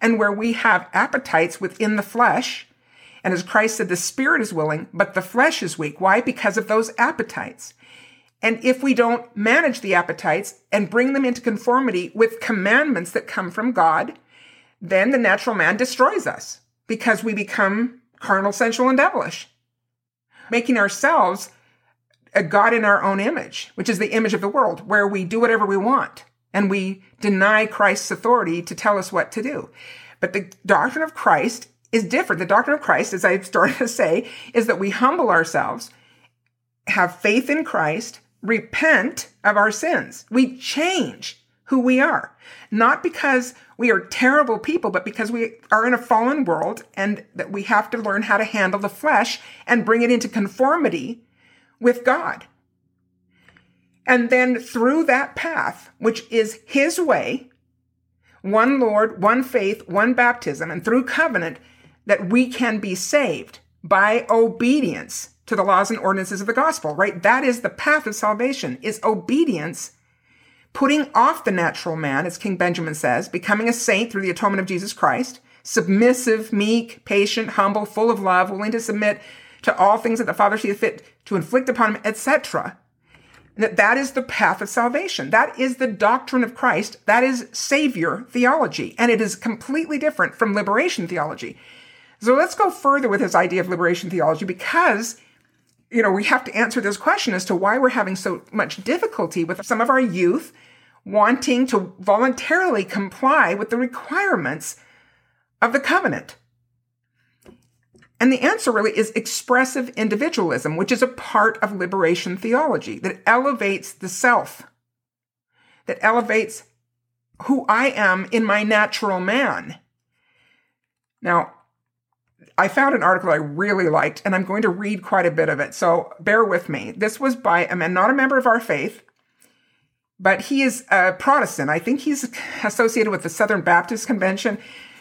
and where we have appetites within the flesh. And as Christ said the spirit is willing, but the flesh is weak. Why? Because of those appetites. And if we don't manage the appetites and bring them into conformity with commandments that come from God, then the natural man destroys us because we become carnal, sensual, and devilish, making ourselves a God in our own image, which is the image of the world, where we do whatever we want and we deny Christ's authority to tell us what to do. But the doctrine of Christ is different. The doctrine of Christ, as I've started to say, is that we humble ourselves, have faith in Christ, repent of our sins. We change who we are, not because we are terrible people, but because we are in a fallen world and that we have to learn how to handle the flesh and bring it into conformity with God. And then through that path, which is His way, one Lord, one faith, one baptism, and through covenant, that we can be saved by obedience to the laws and ordinances of the gospel, right? That is the path of salvation, is obedience, putting off the natural man, as King Benjamin says, becoming a saint through the atonement of Jesus Christ, submissive, meek, patient, humble, full of love, willing to submit to all things that the Father seeth fit to inflict upon him, etc. That that is the path of salvation. That is the doctrine of Christ. That is Savior theology. And it is completely different from liberation theology. So let's go further with this idea of liberation theology because you know, we have to answer this question as to why we're having so much difficulty with some of our youth wanting to voluntarily comply with the requirements of the covenant. And the answer really is expressive individualism, which is a part of liberation theology that elevates the self, that elevates who I am in my natural man. Now, I found an article I really liked, and I'm going to read quite a bit of it. So bear with me. This was by a man, not a member of our faith, but he is a Protestant. I think he's associated with the Southern Baptist Convention.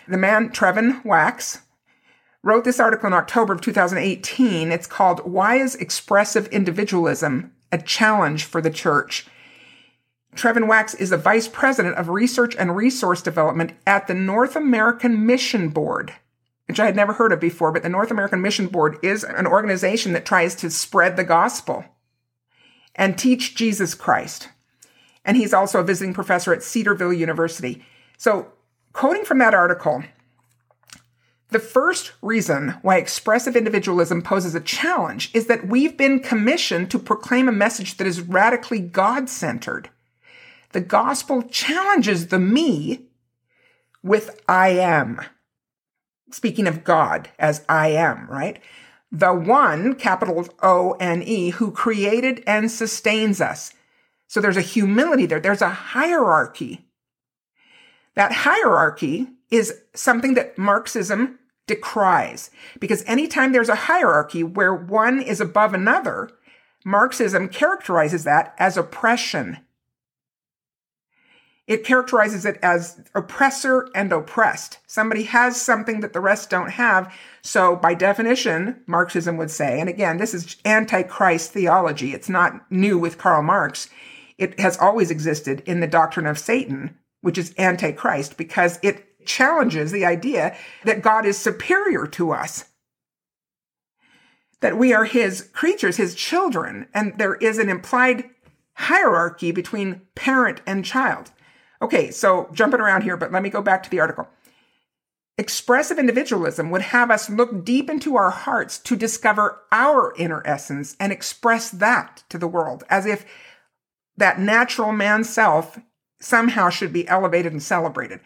The man, Trevin Wax, wrote this article in October of 2018. It's called Why is Expressive Individualism a Challenge for the Church? Trevin Wax is the Vice President of Research and Resource Development at the North American Mission Board which I had never heard of before, but the North American Mission Board is an organization that tries to spread the gospel and teach Jesus Christ. And he's also a visiting professor at Cedarville University. So, quoting from that article, the first reason why expressive individualism poses a challenge is that we've been commissioned to proclaim a message that is radically God centered. The gospel challenges the me with I am speaking of God as I am, right? The one, capital O N E, who created and sustains us. So there's a humility there. There's a hierarchy. That hierarchy is something that Marxism decries because anytime there's a hierarchy where one is above another, Marxism characterizes that as oppression. It characterizes it as oppressor and oppressed. Somebody has something that the rest don't have. So by definition, Marxism would say, and again, this is antichrist theology. It's not new with Karl Marx. It has always existed in the doctrine of Satan, which is antichrist because it challenges the idea that God is superior to us. That we are his creatures, his children, and there is an implied hierarchy between parent and child. Okay, so jumping around here, but let me go back to the article. Expressive individualism would have us look deep into our hearts to discover our inner essence and express that to the world, as if that natural man self somehow should be elevated and celebrated.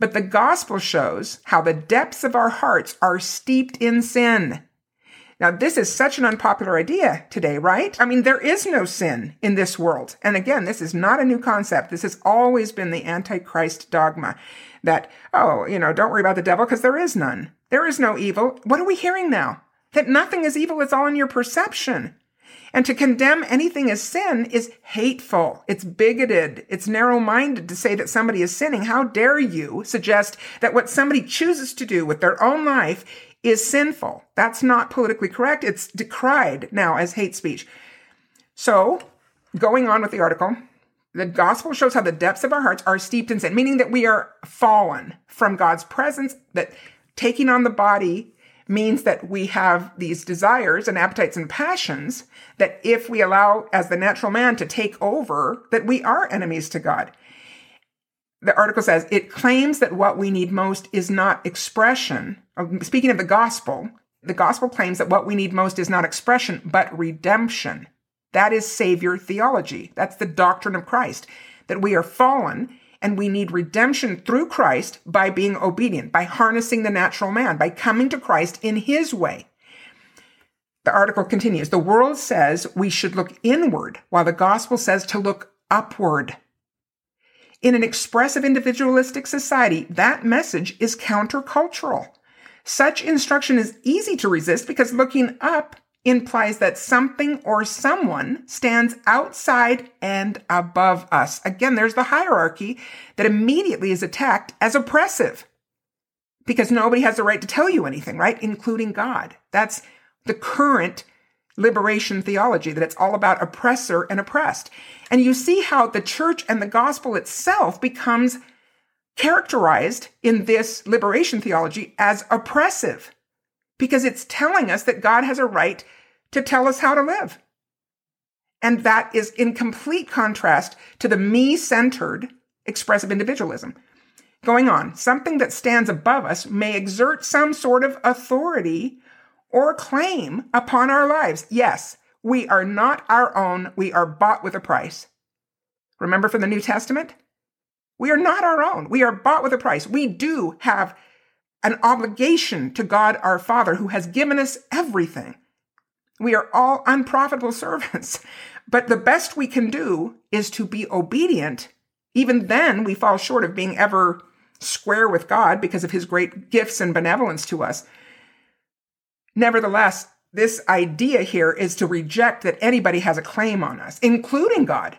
But the gospel shows how the depths of our hearts are steeped in sin. Now, this is such an unpopular idea today, right? I mean, there is no sin in this world. And again, this is not a new concept. This has always been the Antichrist dogma that, oh, you know, don't worry about the devil because there is none. There is no evil. What are we hearing now? That nothing is evil. It's all in your perception. And to condemn anything as sin is hateful. It's bigoted. It's narrow minded to say that somebody is sinning. How dare you suggest that what somebody chooses to do with their own life is sinful. That's not politically correct. It's decried now as hate speech. So, going on with the article, the gospel shows how the depths of our hearts are steeped in sin, meaning that we are fallen from God's presence, that taking on the body means that we have these desires and appetites and passions that if we allow as the natural man to take over, that we are enemies to God. The article says it claims that what we need most is not expression. Um, speaking of the gospel, the gospel claims that what we need most is not expression, but redemption. That is Savior theology. That's the doctrine of Christ, that we are fallen and we need redemption through Christ by being obedient, by harnessing the natural man, by coming to Christ in his way. The article continues The world says we should look inward, while the gospel says to look upward. In an expressive individualistic society, that message is countercultural. Such instruction is easy to resist because looking up implies that something or someone stands outside and above us. Again, there's the hierarchy that immediately is attacked as oppressive because nobody has the right to tell you anything, right? Including God. That's the current liberation theology, that it's all about oppressor and oppressed. And you see how the church and the gospel itself becomes characterized in this liberation theology as oppressive because it's telling us that God has a right to tell us how to live. And that is in complete contrast to the me centered expressive individualism. Going on, something that stands above us may exert some sort of authority or claim upon our lives. Yes, we are not our own, we are bought with a price. Remember from the New Testament? We are not our own. We are bought with a price. We do have an obligation to God our Father who has given us everything. We are all unprofitable servants. But the best we can do is to be obedient. Even then, we fall short of being ever square with God because of his great gifts and benevolence to us. Nevertheless, this idea here is to reject that anybody has a claim on us, including God.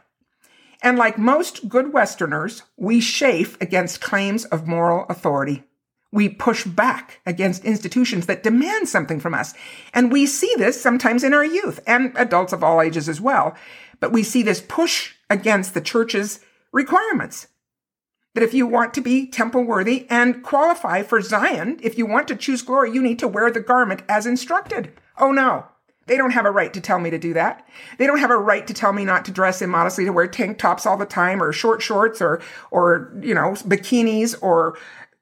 And like most good Westerners, we chafe against claims of moral authority. We push back against institutions that demand something from us. And we see this sometimes in our youth and adults of all ages as well. But we see this push against the church's requirements. That if you want to be temple worthy and qualify for Zion, if you want to choose glory, you need to wear the garment as instructed. Oh no, they don't have a right to tell me to do that. They don't have a right to tell me not to dress immodestly, to wear tank tops all the time or short shorts or, or, you know, bikinis or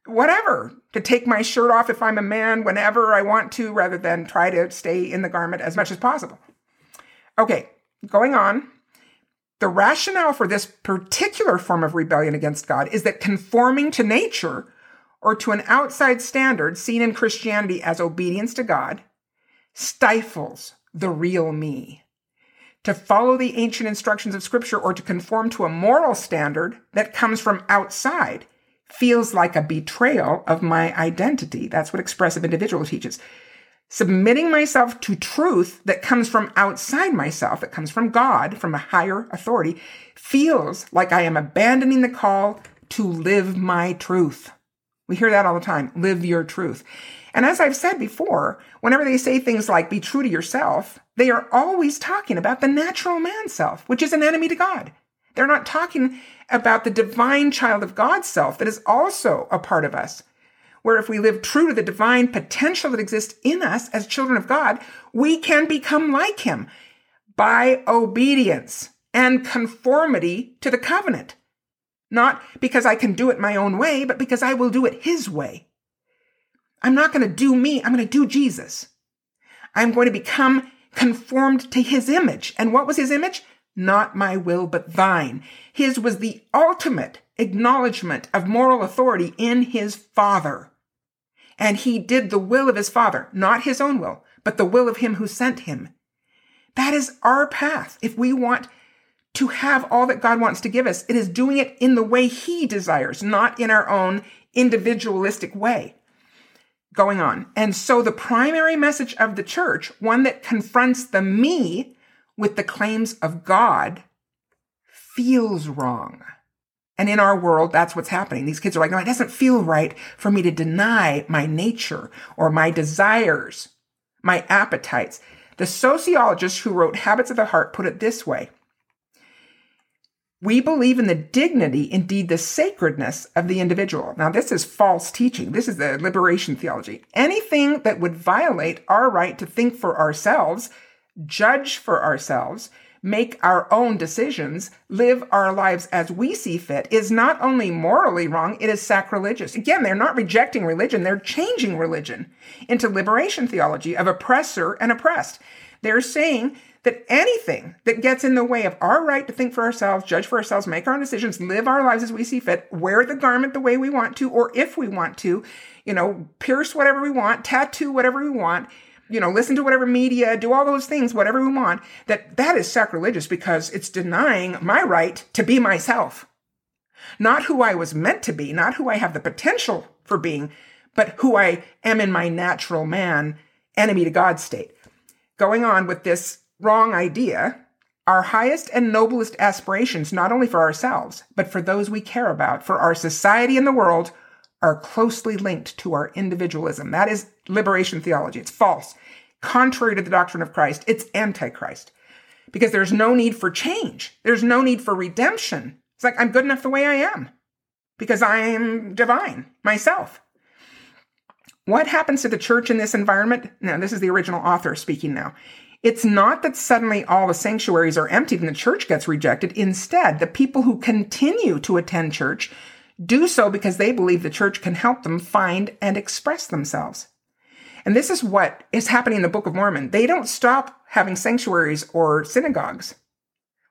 whatever, to take my shirt off if I'm a man whenever I want to rather than try to stay in the garment as much as possible. Okay, going on. The rationale for this particular form of rebellion against God is that conforming to nature or to an outside standard seen in Christianity as obedience to God stifles the real me. To follow the ancient instructions of Scripture or to conform to a moral standard that comes from outside feels like a betrayal of my identity. That's what expressive individual teaches. Submitting myself to truth that comes from outside myself, that comes from God, from a higher authority, feels like I am abandoning the call to live my truth. We hear that all the time live your truth. And as I've said before, whenever they say things like be true to yourself, they are always talking about the natural man self, which is an enemy to God. They're not talking about the divine child of God self that is also a part of us. Where if we live true to the divine potential that exists in us as children of God, we can become like him by obedience and conformity to the covenant. Not because I can do it my own way, but because I will do it his way. I'm not going to do me. I'm going to do Jesus. I'm going to become conformed to his image. And what was his image? Not my will, but thine. His was the ultimate acknowledgement of moral authority in his father. And he did the will of his father, not his own will, but the will of him who sent him. That is our path. If we want to have all that God wants to give us, it is doing it in the way he desires, not in our own individualistic way going on. And so the primary message of the church, one that confronts the me with the claims of God, feels wrong. And in our world, that's what's happening. These kids are like, no, it doesn't feel right for me to deny my nature or my desires, my appetites. The sociologist who wrote Habits of the Heart put it this way We believe in the dignity, indeed the sacredness of the individual. Now, this is false teaching. This is the liberation theology. Anything that would violate our right to think for ourselves, judge for ourselves, make our own decisions, live our lives as we see fit is not only morally wrong, it is sacrilegious. Again, they're not rejecting religion, they're changing religion into liberation theology of oppressor and oppressed. They're saying that anything that gets in the way of our right to think for ourselves, judge for ourselves, make our own decisions, live our lives as we see fit, wear the garment the way we want to, or if we want to, you know, pierce whatever we want, tattoo whatever we want, you know, listen to whatever media, do all those things, whatever we want, that that is sacrilegious because it's denying my right to be myself. Not who I was meant to be, not who I have the potential for being, but who I am in my natural man, enemy to God state. Going on with this wrong idea, our highest and noblest aspirations, not only for ourselves, but for those we care about, for our society and the world, are closely linked to our individualism. That is liberation theology. It's false. Contrary to the doctrine of Christ, it's antichrist. Because there's no need for change. There's no need for redemption. It's like, I'm good enough the way I am because I am divine myself. What happens to the church in this environment? Now, this is the original author speaking now. It's not that suddenly all the sanctuaries are emptied and the church gets rejected. Instead, the people who continue to attend church do so because they believe the church can help them find and express themselves. And this is what is happening in the Book of Mormon. They don't stop having sanctuaries or synagogues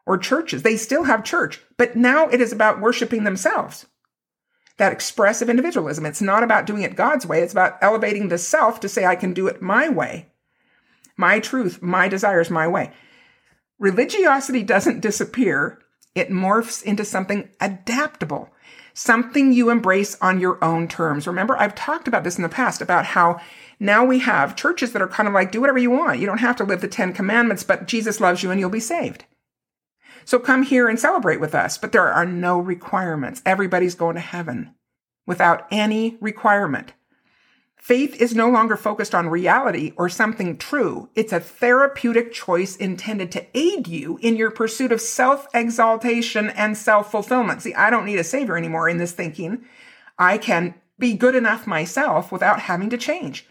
or churches. They still have church, but now it is about worshiping themselves. That expressive individualism. It's not about doing it God's way. It's about elevating the self to say, I can do it my way my truth, my desires, my way. Religiosity doesn't disappear. It morphs into something adaptable, something you embrace on your own terms. Remember, I've talked about this in the past about how now we have churches that are kind of like, do whatever you want. You don't have to live the Ten Commandments, but Jesus loves you and you'll be saved. So come here and celebrate with us. But there are no requirements. Everybody's going to heaven without any requirement. Faith is no longer focused on reality or something true. It's a therapeutic choice intended to aid you in your pursuit of self exaltation and self fulfillment. See, I don't need a savior anymore in this thinking. I can be good enough myself without having to change.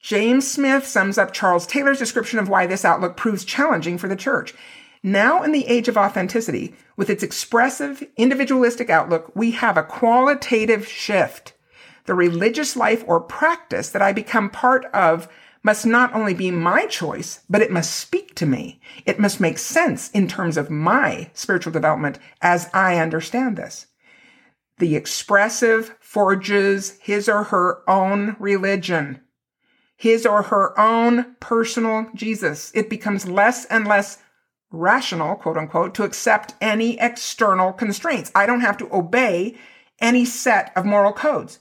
James Smith sums up Charles Taylor's description of why this outlook proves challenging for the church. Now, in the age of authenticity, with its expressive, individualistic outlook, we have a qualitative shift the religious life or practice that I become part of must not only be my choice, but it must speak to me. It must make sense in terms of my spiritual development as I understand this. The expressive forges his or her own religion, his or her own personal Jesus. It becomes less and less rational, quote unquote, to accept any external constraints. I don't have to obey any set of moral codes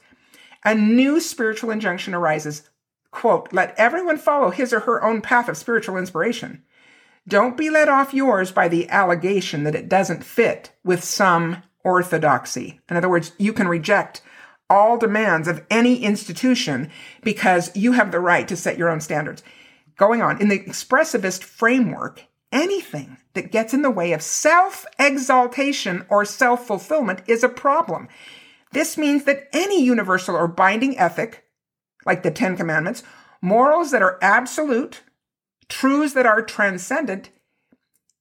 a new spiritual injunction arises. Quote, let everyone follow his or her own path of spiritual inspiration. Don't be let off yours by the allegation that it doesn't fit with some orthodoxy. In other words, you can reject all demands of any institution because you have the right to set your own standards. Going on, in the expressivist framework, anything that gets in the way of self exaltation or self fulfillment is a problem. This means that any universal or binding ethic, like the Ten Commandments, morals that are absolute, truths that are transcendent,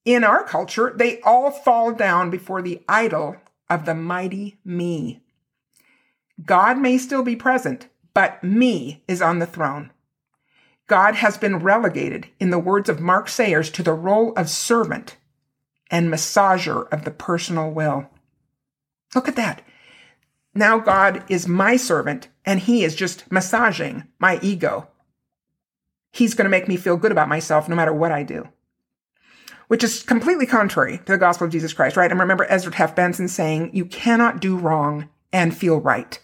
in our culture, they all fall down before the idol of the mighty me. God may still be present, but me is on the throne. God has been relegated, in the words of Mark Sayers, to the role of servant and massager of the personal will. Look at that. Now God is my servant and he is just massaging my ego. He's going to make me feel good about myself no matter what I do. Which is completely contrary to the gospel of Jesus Christ, right? And remember Ezra Taft Benson saying, you cannot do wrong and feel right.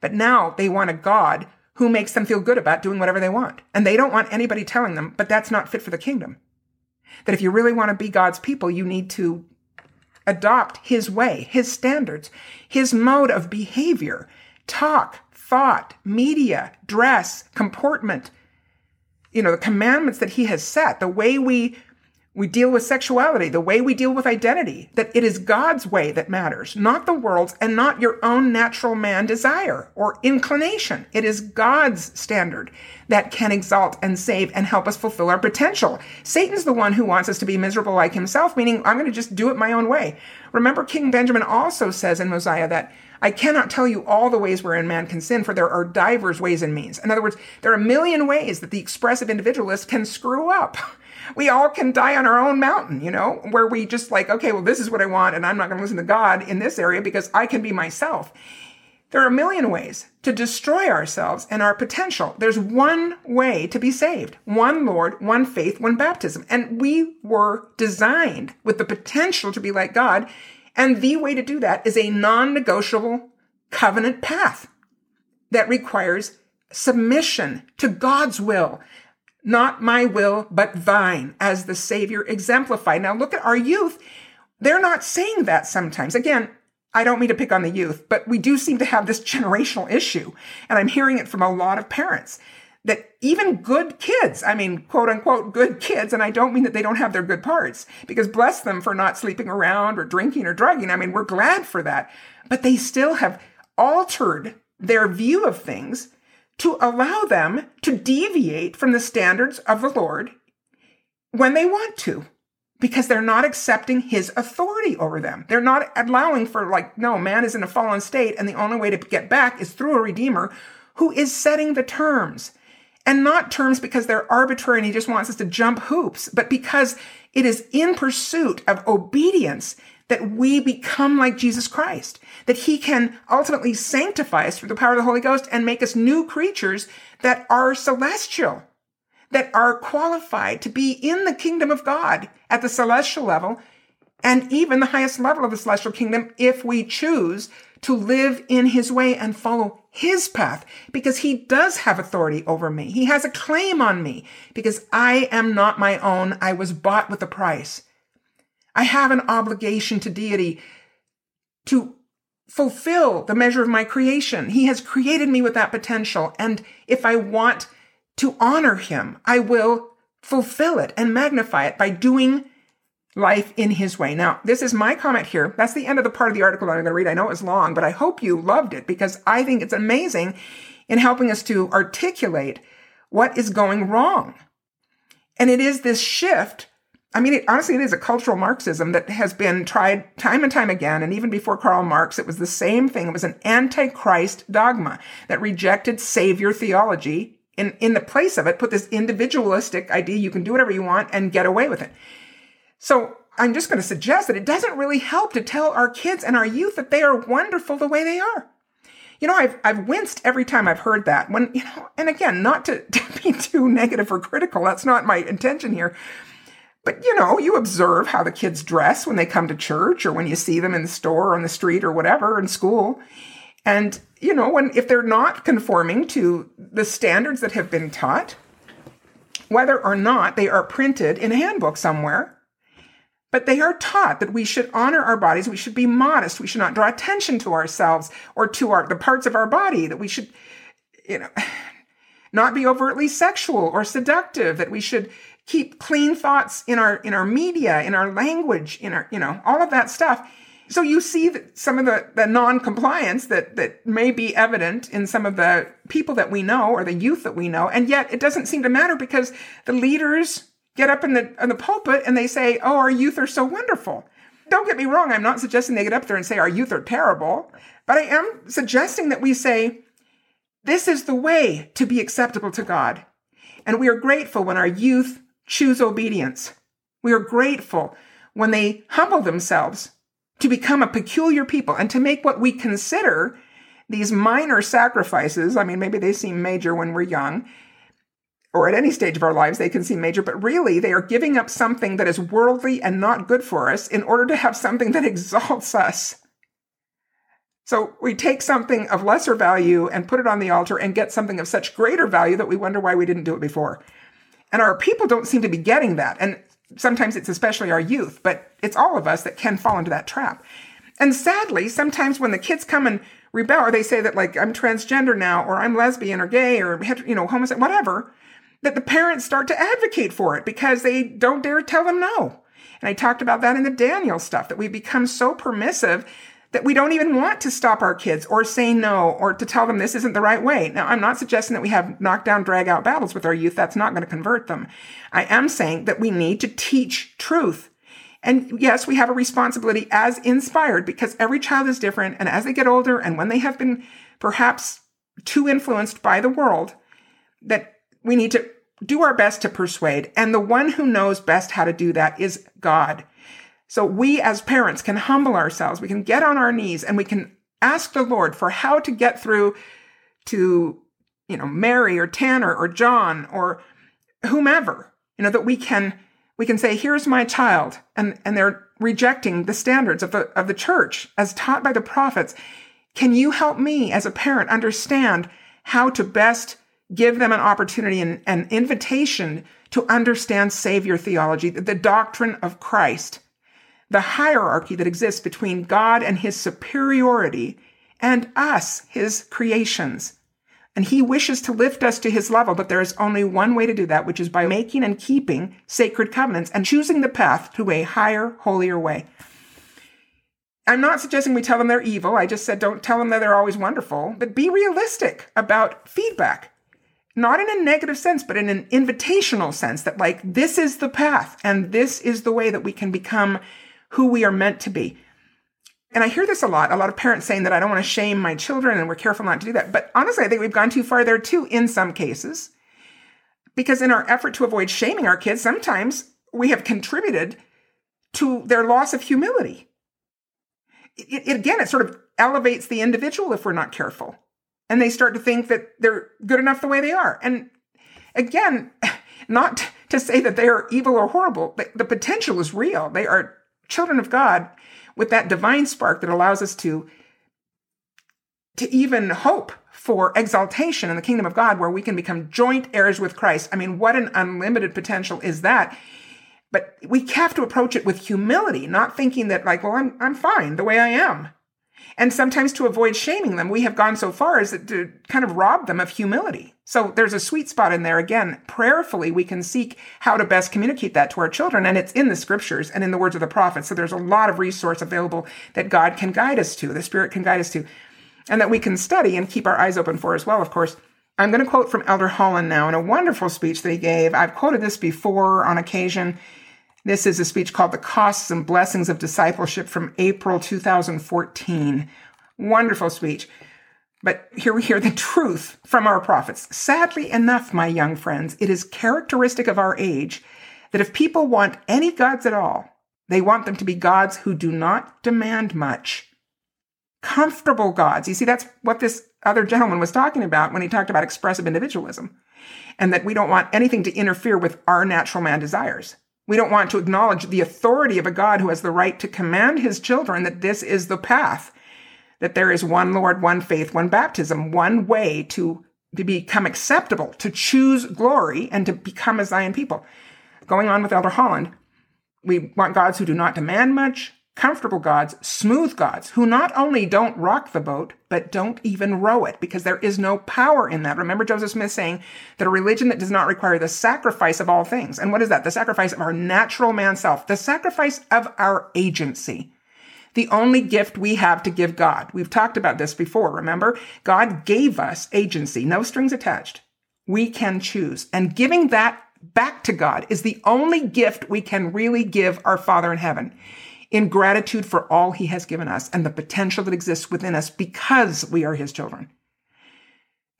But now they want a God who makes them feel good about doing whatever they want. And they don't want anybody telling them, but that's not fit for the kingdom. That if you really want to be God's people, you need to adopt his way, his standards, his mode of behavior, talk, thought, media, dress, comportment, you know, the commandments that he has set, the way we we deal with sexuality, the way we deal with identity, that it is God's way that matters, not the world's and not your own natural man desire or inclination. It is God's standard that can exalt and save and help us fulfill our potential. Satan's the one who wants us to be miserable like himself, meaning I'm going to just do it my own way. Remember, King Benjamin also says in Mosiah that I cannot tell you all the ways wherein man can sin, for there are divers ways and means. In other words, there are a million ways that the expressive individualist can screw up. we all can die on our own mountain, you know, where we just like, okay, well, this is what I want, and I'm not going to listen to God in this area because I can be myself. There are a million ways to destroy ourselves and our potential. There's one way to be saved one Lord, one faith, one baptism. And we were designed with the potential to be like God. And the way to do that is a non negotiable covenant path that requires submission to God's will not my will, but thine, as the Savior exemplified. Now look at our youth. They're not saying that sometimes. Again, I don't mean to pick on the youth, but we do seem to have this generational issue. And I'm hearing it from a lot of parents that even good kids, I mean, quote unquote, good kids, and I don't mean that they don't have their good parts, because bless them for not sleeping around or drinking or drugging. I mean, we're glad for that. But they still have altered their view of things to allow them to deviate from the standards of the Lord when they want to because they're not accepting his authority over them. They're not allowing for like, no, man is in a fallen state and the only way to get back is through a redeemer who is setting the terms. And not terms because they're arbitrary and he just wants us to jump hoops, but because it is in pursuit of obedience that we become like Jesus Christ, that he can ultimately sanctify us through the power of the Holy Ghost and make us new creatures that are celestial, that are qualified to be in the kingdom of God at the celestial level and even the highest level of the celestial kingdom if we choose to live in his way and follow his path because he does have authority over me. He has a claim on me because I am not my own. I was bought with a price. I have an obligation to deity to fulfill the measure of my creation. He has created me with that potential. And if I want to honor him, I will fulfill it and magnify it by doing life in his way. Now, this is my comment here. That's the end of the part of the article that I'm going to read. I know it's long, but I hope you loved it because I think it's amazing in helping us to articulate what is going wrong. And it is this shift I mean, it, honestly, it is a cultural Marxism that has been tried time and time again. And even before Karl Marx, it was the same thing. It was an antichrist dogma that rejected savior theology. And in the place of it, put this individualistic idea you can do whatever you want and get away with it. So I'm just going to suggest that it doesn't really help to tell our kids and our youth that they are wonderful the way they are. You know, I've, I've winced every time I've heard that when, you know, and again, not to, to be too negative or critical. That's not my intention here. But you know, you observe how the kids dress when they come to church or when you see them in the store or on the street or whatever in school. And you know, when if they're not conforming to the standards that have been taught, whether or not they are printed in a handbook somewhere, but they are taught that we should honor our bodies, we should be modest, we should not draw attention to ourselves or to our the parts of our body, that we should, you know, not be overtly sexual or seductive, that we should keep clean thoughts in our in our media, in our language, in our you know all of that stuff. So you see that some of the, the non-compliance that that may be evident in some of the people that we know or the youth that we know, and yet it doesn't seem to matter because the leaders get up in the in the pulpit and they say, "Oh, our youth are so wonderful." Don't get me wrong, I'm not suggesting they get up there and say our youth are terrible, but I am suggesting that we say this is the way to be acceptable to God. And we are grateful when our youth choose obedience. We are grateful when they humble themselves to become a peculiar people and to make what we consider these minor sacrifices. I mean, maybe they seem major when we're young, or at any stage of our lives, they can seem major, but really they are giving up something that is worldly and not good for us in order to have something that exalts us. So we take something of lesser value and put it on the altar and get something of such greater value that we wonder why we didn't do it before. And our people don't seem to be getting that. And sometimes it's especially our youth, but it's all of us that can fall into that trap. And sadly, sometimes when the kids come and rebel, or they say that like I'm transgender now, or I'm lesbian or gay, or you know homosexual, whatever, that the parents start to advocate for it because they don't dare tell them no. And I talked about that in the Daniel stuff that we become so permissive that we don't even want to stop our kids or say no or to tell them this isn't the right way. Now, I'm not suggesting that we have knockdown, drag out battles with our youth. That's not going to convert them. I am saying that we need to teach truth. And yes, we have a responsibility as inspired because every child is different. And as they get older and when they have been perhaps too influenced by the world, that we need to do our best to persuade. And the one who knows best how to do that is God. So we as parents can humble ourselves. We can get on our knees and we can ask the Lord for how to get through to, you know, Mary or Tanner or John or whomever, you know, that we can, we can say, here's my child. And, and they're rejecting the standards of the, of the church as taught by the prophets. Can you help me as a parent understand how to best give them an opportunity and an invitation to understand Savior theology, the doctrine of Christ? The hierarchy that exists between God and his superiority and us, his creations. And he wishes to lift us to his level, but there is only one way to do that, which is by making and keeping sacred covenants and choosing the path to a higher, holier way. I'm not suggesting we tell them they're evil. I just said don't tell them that they're always wonderful, but be realistic about feedback. Not in a negative sense, but in an invitational sense that, like, this is the path and this is the way that we can become who we are meant to be. And I hear this a lot, a lot of parents saying that I don't want to shame my children and we're careful not to do that. But honestly, I think we've gone too far there too in some cases. Because in our effort to avoid shaming our kids, sometimes we have contributed to their loss of humility. It, it, again, it sort of elevates the individual if we're not careful. And they start to think that they're good enough the way they are. And again, not to say that they are evil or horrible, the, the potential is real. They are children of God with that divine spark that allows us to to even hope for exaltation in the kingdom of God where we can become joint heirs with Christ. I mean, what an unlimited potential is that? But we have to approach it with humility, not thinking that like, well, I'm I'm fine the way I am. And sometimes to avoid shaming them, we have gone so far as to kind of rob them of humility. So there's a sweet spot in there. Again, prayerfully, we can seek how to best communicate that to our children. And it's in the scriptures and in the words of the prophets. So there's a lot of resource available that God can guide us to, the Spirit can guide us to, and that we can study and keep our eyes open for as well, of course. I'm going to quote from Elder Holland now in a wonderful speech that he gave. I've quoted this before on occasion. This is a speech called The Costs and Blessings of Discipleship from April 2014. Wonderful speech. But here we hear the truth from our prophets. Sadly enough, my young friends, it is characteristic of our age that if people want any gods at all, they want them to be gods who do not demand much. Comfortable gods. You see, that's what this other gentleman was talking about when he talked about expressive individualism, and that we don't want anything to interfere with our natural man desires. We don't want to acknowledge the authority of a God who has the right to command his children that this is the path, that there is one Lord, one faith, one baptism, one way to, to become acceptable, to choose glory, and to become a Zion people. Going on with Elder Holland, we want gods who do not demand much, comfortable gods, smooth gods, who not only don't rock the boat, but don't even row it, because there is no power in that. Remember Joseph Smith saying that a religion that does not require the sacrifice of all things. And what is that? The sacrifice of our natural man self, the sacrifice of our agency. The only gift we have to give God. We've talked about this before, remember? God gave us agency, no strings attached. We can choose. And giving that back to God is the only gift we can really give our Father in heaven in gratitude for all he has given us and the potential that exists within us because we are his children.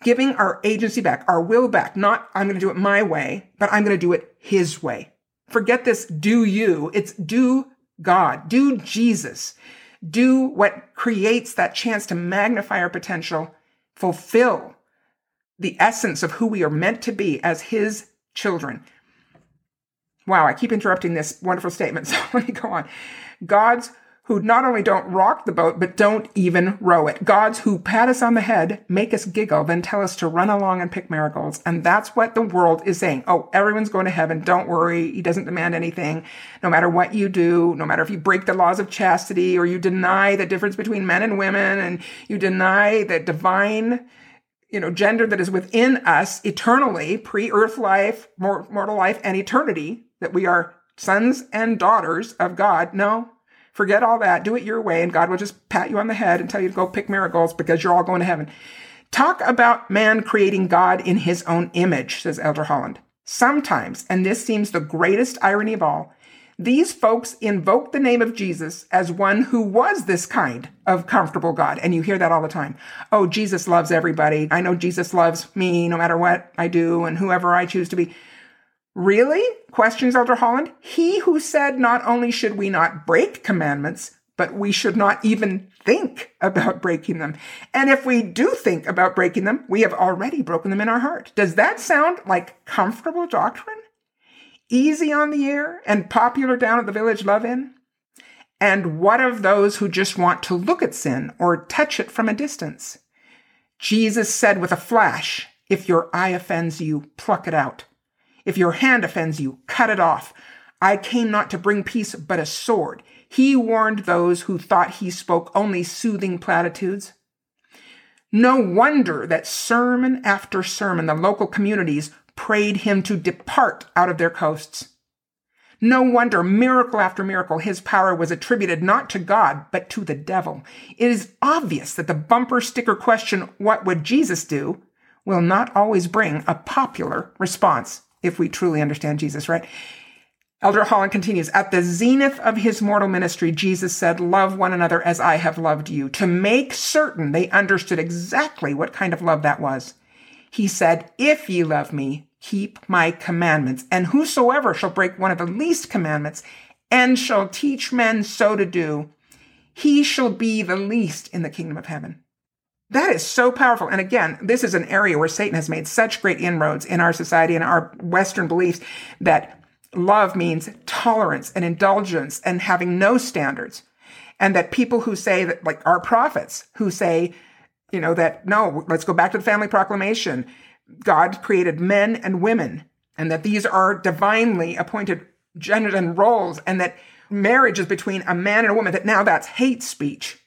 Giving our agency back, our will back, not I'm going to do it my way, but I'm going to do it his way. Forget this do you. It's do God, do Jesus, do what creates that chance to magnify our potential, fulfill the essence of who we are meant to be as his children. Wow, I keep interrupting this wonderful statement, so let me go on. Gods who not only don't rock the boat, but don't even row it. Gods who pat us on the head, make us giggle, then tell us to run along and pick marigolds. And that's what the world is saying. Oh, everyone's going to heaven. Don't worry. He doesn't demand anything. No matter what you do, no matter if you break the laws of chastity or you deny the difference between men and women and you deny the divine you know, gender that is within us eternally, pre-earth life, mortal life, and eternity, that we are sons and daughters of God. No, forget all that. Do it your way, and God will just pat you on the head and tell you to go pick marigolds because you're all going to heaven. Talk about man creating God in his own image, says Elder Holland. Sometimes, and this seems the greatest irony of all, these folks invoke the name of Jesus as one who was this kind of comfortable God. And you hear that all the time. Oh, Jesus loves everybody. I know Jesus loves me no matter what I do and whoever I choose to be. Really? Questions Elder Holland. He who said not only should we not break commandments, but we should not even think about breaking them. And if we do think about breaking them, we have already broken them in our heart. Does that sound like comfortable doctrine? Easy on the ear and popular down at the village love in? And what of those who just want to look at sin or touch it from a distance? Jesus said with a flash, if your eye offends you, pluck it out. If your hand offends you, cut it off. I came not to bring peace, but a sword. He warned those who thought he spoke only soothing platitudes. No wonder that sermon after sermon, the local communities prayed him to depart out of their coasts. No wonder miracle after miracle, his power was attributed not to God, but to the devil. It is obvious that the bumper sticker question, what would Jesus do, will not always bring a popular response if we truly understand Jesus, right? Elder Holland continues, at the zenith of his mortal ministry, Jesus said, love one another as I have loved you, to make certain they understood exactly what kind of love that was. He said, if ye love me, keep my commandments, and whosoever shall break one of the least commandments and shall teach men so to do, he shall be the least in the kingdom of heaven. That is so powerful. And again, this is an area where Satan has made such great inroads in our society and our Western beliefs that love means tolerance and indulgence and having no standards. And that people who say that, like our prophets, who say, you know, that no, let's go back to the family proclamation. God created men and women, and that these are divinely appointed genders and roles, and that marriage is between a man and a woman, that now that's hate speech.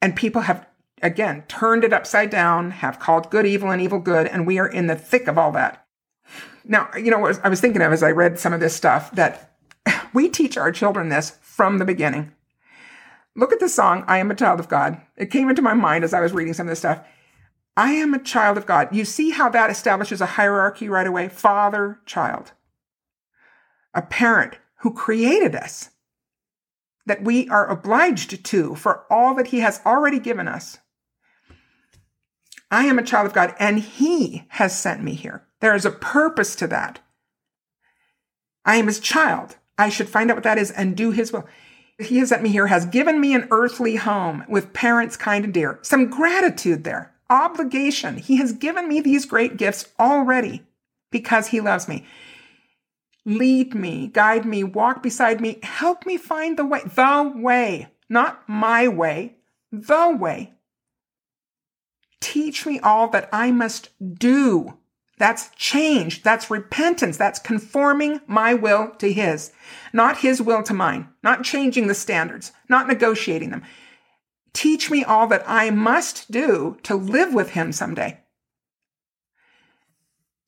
And people have, again, turned it upside down, have called good evil and evil good, and we are in the thick of all that. Now, you know what I was thinking of as I read some of this stuff that we teach our children this from the beginning. Look at the song, I Am a Child of God. It came into my mind as I was reading some of this stuff. I am a child of God. You see how that establishes a hierarchy right away? Father, child. A parent who created us, that we are obliged to for all that he has already given us. I am a child of God, and he has sent me here. There is a purpose to that. I am his child. I should find out what that is and do his will. He has sent me here, has given me an earthly home with parents kind and dear. Some gratitude there, obligation. He has given me these great gifts already because he loves me. Lead me, guide me, walk beside me, help me find the way, the way, not my way, the way. Teach me all that I must do that's change. That's repentance. That's conforming my will to his, not his will to mine, not changing the standards, not negotiating them. Teach me all that I must do to live with him someday.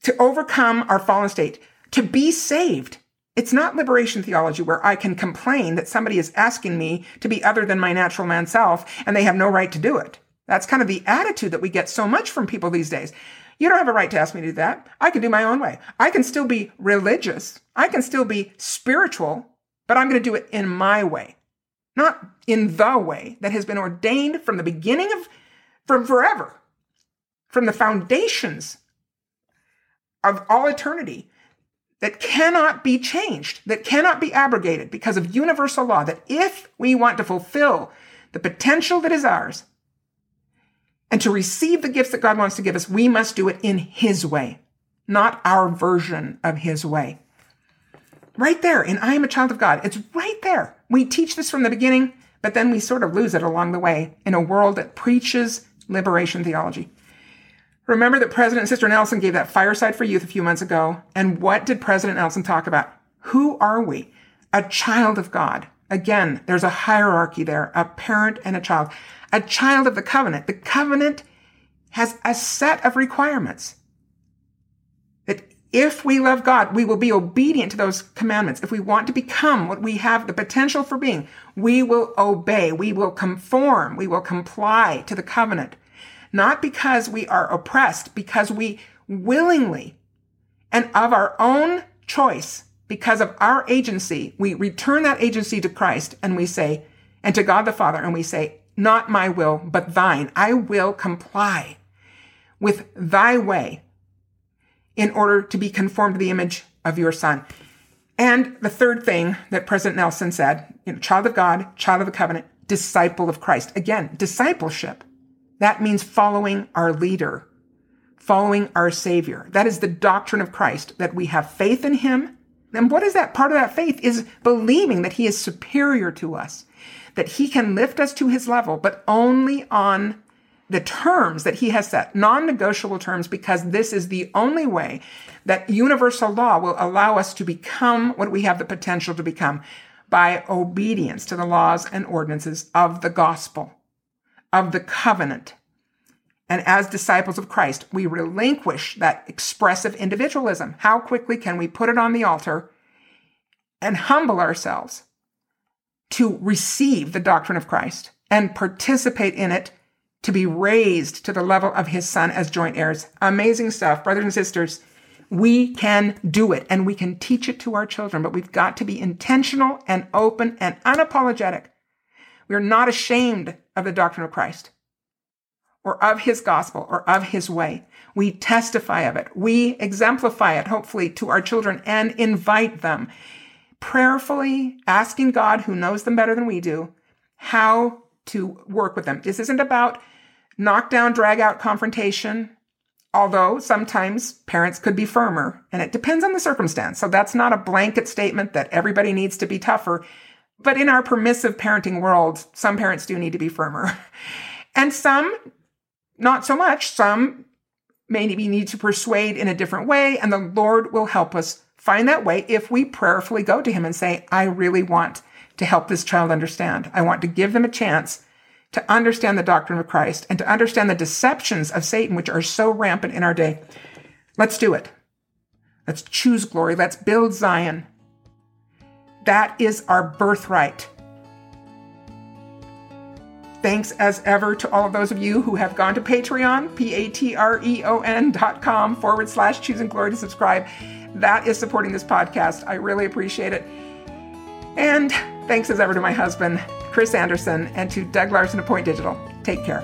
To overcome our fallen state, to be saved. It's not liberation theology where I can complain that somebody is asking me to be other than my natural man self and they have no right to do it. That's kind of the attitude that we get so much from people these days. You don't have a right to ask me to do that. I can do my own way. I can still be religious. I can still be spiritual, but I'm going to do it in my way, not in the way that has been ordained from the beginning of, from forever, from the foundations of all eternity that cannot be changed, that cannot be abrogated because of universal law, that if we want to fulfill the potential that is ours, and to receive the gifts that God wants to give us, we must do it in His way, not our version of His way. Right there in I Am a Child of God, it's right there. We teach this from the beginning, but then we sort of lose it along the way in a world that preaches liberation theology. Remember that President Sister Nelson gave that fireside for youth a few months ago. And what did President Nelson talk about? Who are we? A child of God. Again, there's a hierarchy there, a parent and a child a child of the covenant. The covenant has a set of requirements. That if we love God, we will be obedient to those commandments. If we want to become what we have the potential for being, we will obey, we will conform, we will comply to the covenant. Not because we are oppressed, because we willingly and of our own choice, because of our agency, we return that agency to Christ and we say, and to God the Father, and we say, not my will, but thine. I will comply with thy way in order to be conformed to the image of your son. And the third thing that President Nelson said, you know, child of God, child of the covenant, disciple of Christ. Again, discipleship. That means following our leader, following our savior. That is the doctrine of Christ, that we have faith in him. And what is that? Part of that faith is believing that he is superior to us, that he can lift us to his level, but only on the terms that he has set, non-negotiable terms, because this is the only way that universal law will allow us to become what we have the potential to become by obedience to the laws and ordinances of the gospel, of the covenant. And as disciples of Christ, we relinquish that expressive individualism. How quickly can we put it on the altar and humble ourselves to receive the doctrine of Christ and participate in it to be raised to the level of his son as joint heirs. Amazing stuff, brothers and sisters. We can do it and we can teach it to our children, but we've got to be intentional and open and unapologetic. We're not ashamed of the doctrine of Christ or of his gospel or of his way. We testify of it. We exemplify it, hopefully, to our children and invite them prayerfully asking God, who knows them better than we do, how to work with them. This isn't about knockdown, drag out confrontation, although sometimes parents could be firmer and it depends on the circumstance. So that's not a blanket statement that everybody needs to be tougher. But in our permissive parenting world, some parents do need to be firmer. And some, not so much. Some maybe need to persuade in a different way, and the Lord will help us find that way if we prayerfully go to Him and say, I really want to help this child understand. I want to give them a chance to understand the doctrine of Christ and to understand the deceptions of Satan, which are so rampant in our day. Let's do it. Let's choose glory. Let's build Zion. That is our birthright. Thanks as ever to all of those of you who have gone to Patreon, P A T R E O N dot com forward slash choosing glory to subscribe. That is supporting this podcast. I really appreciate it. And thanks as ever to my husband, Chris Anderson, and to Doug Larson of Point Digital. Take care.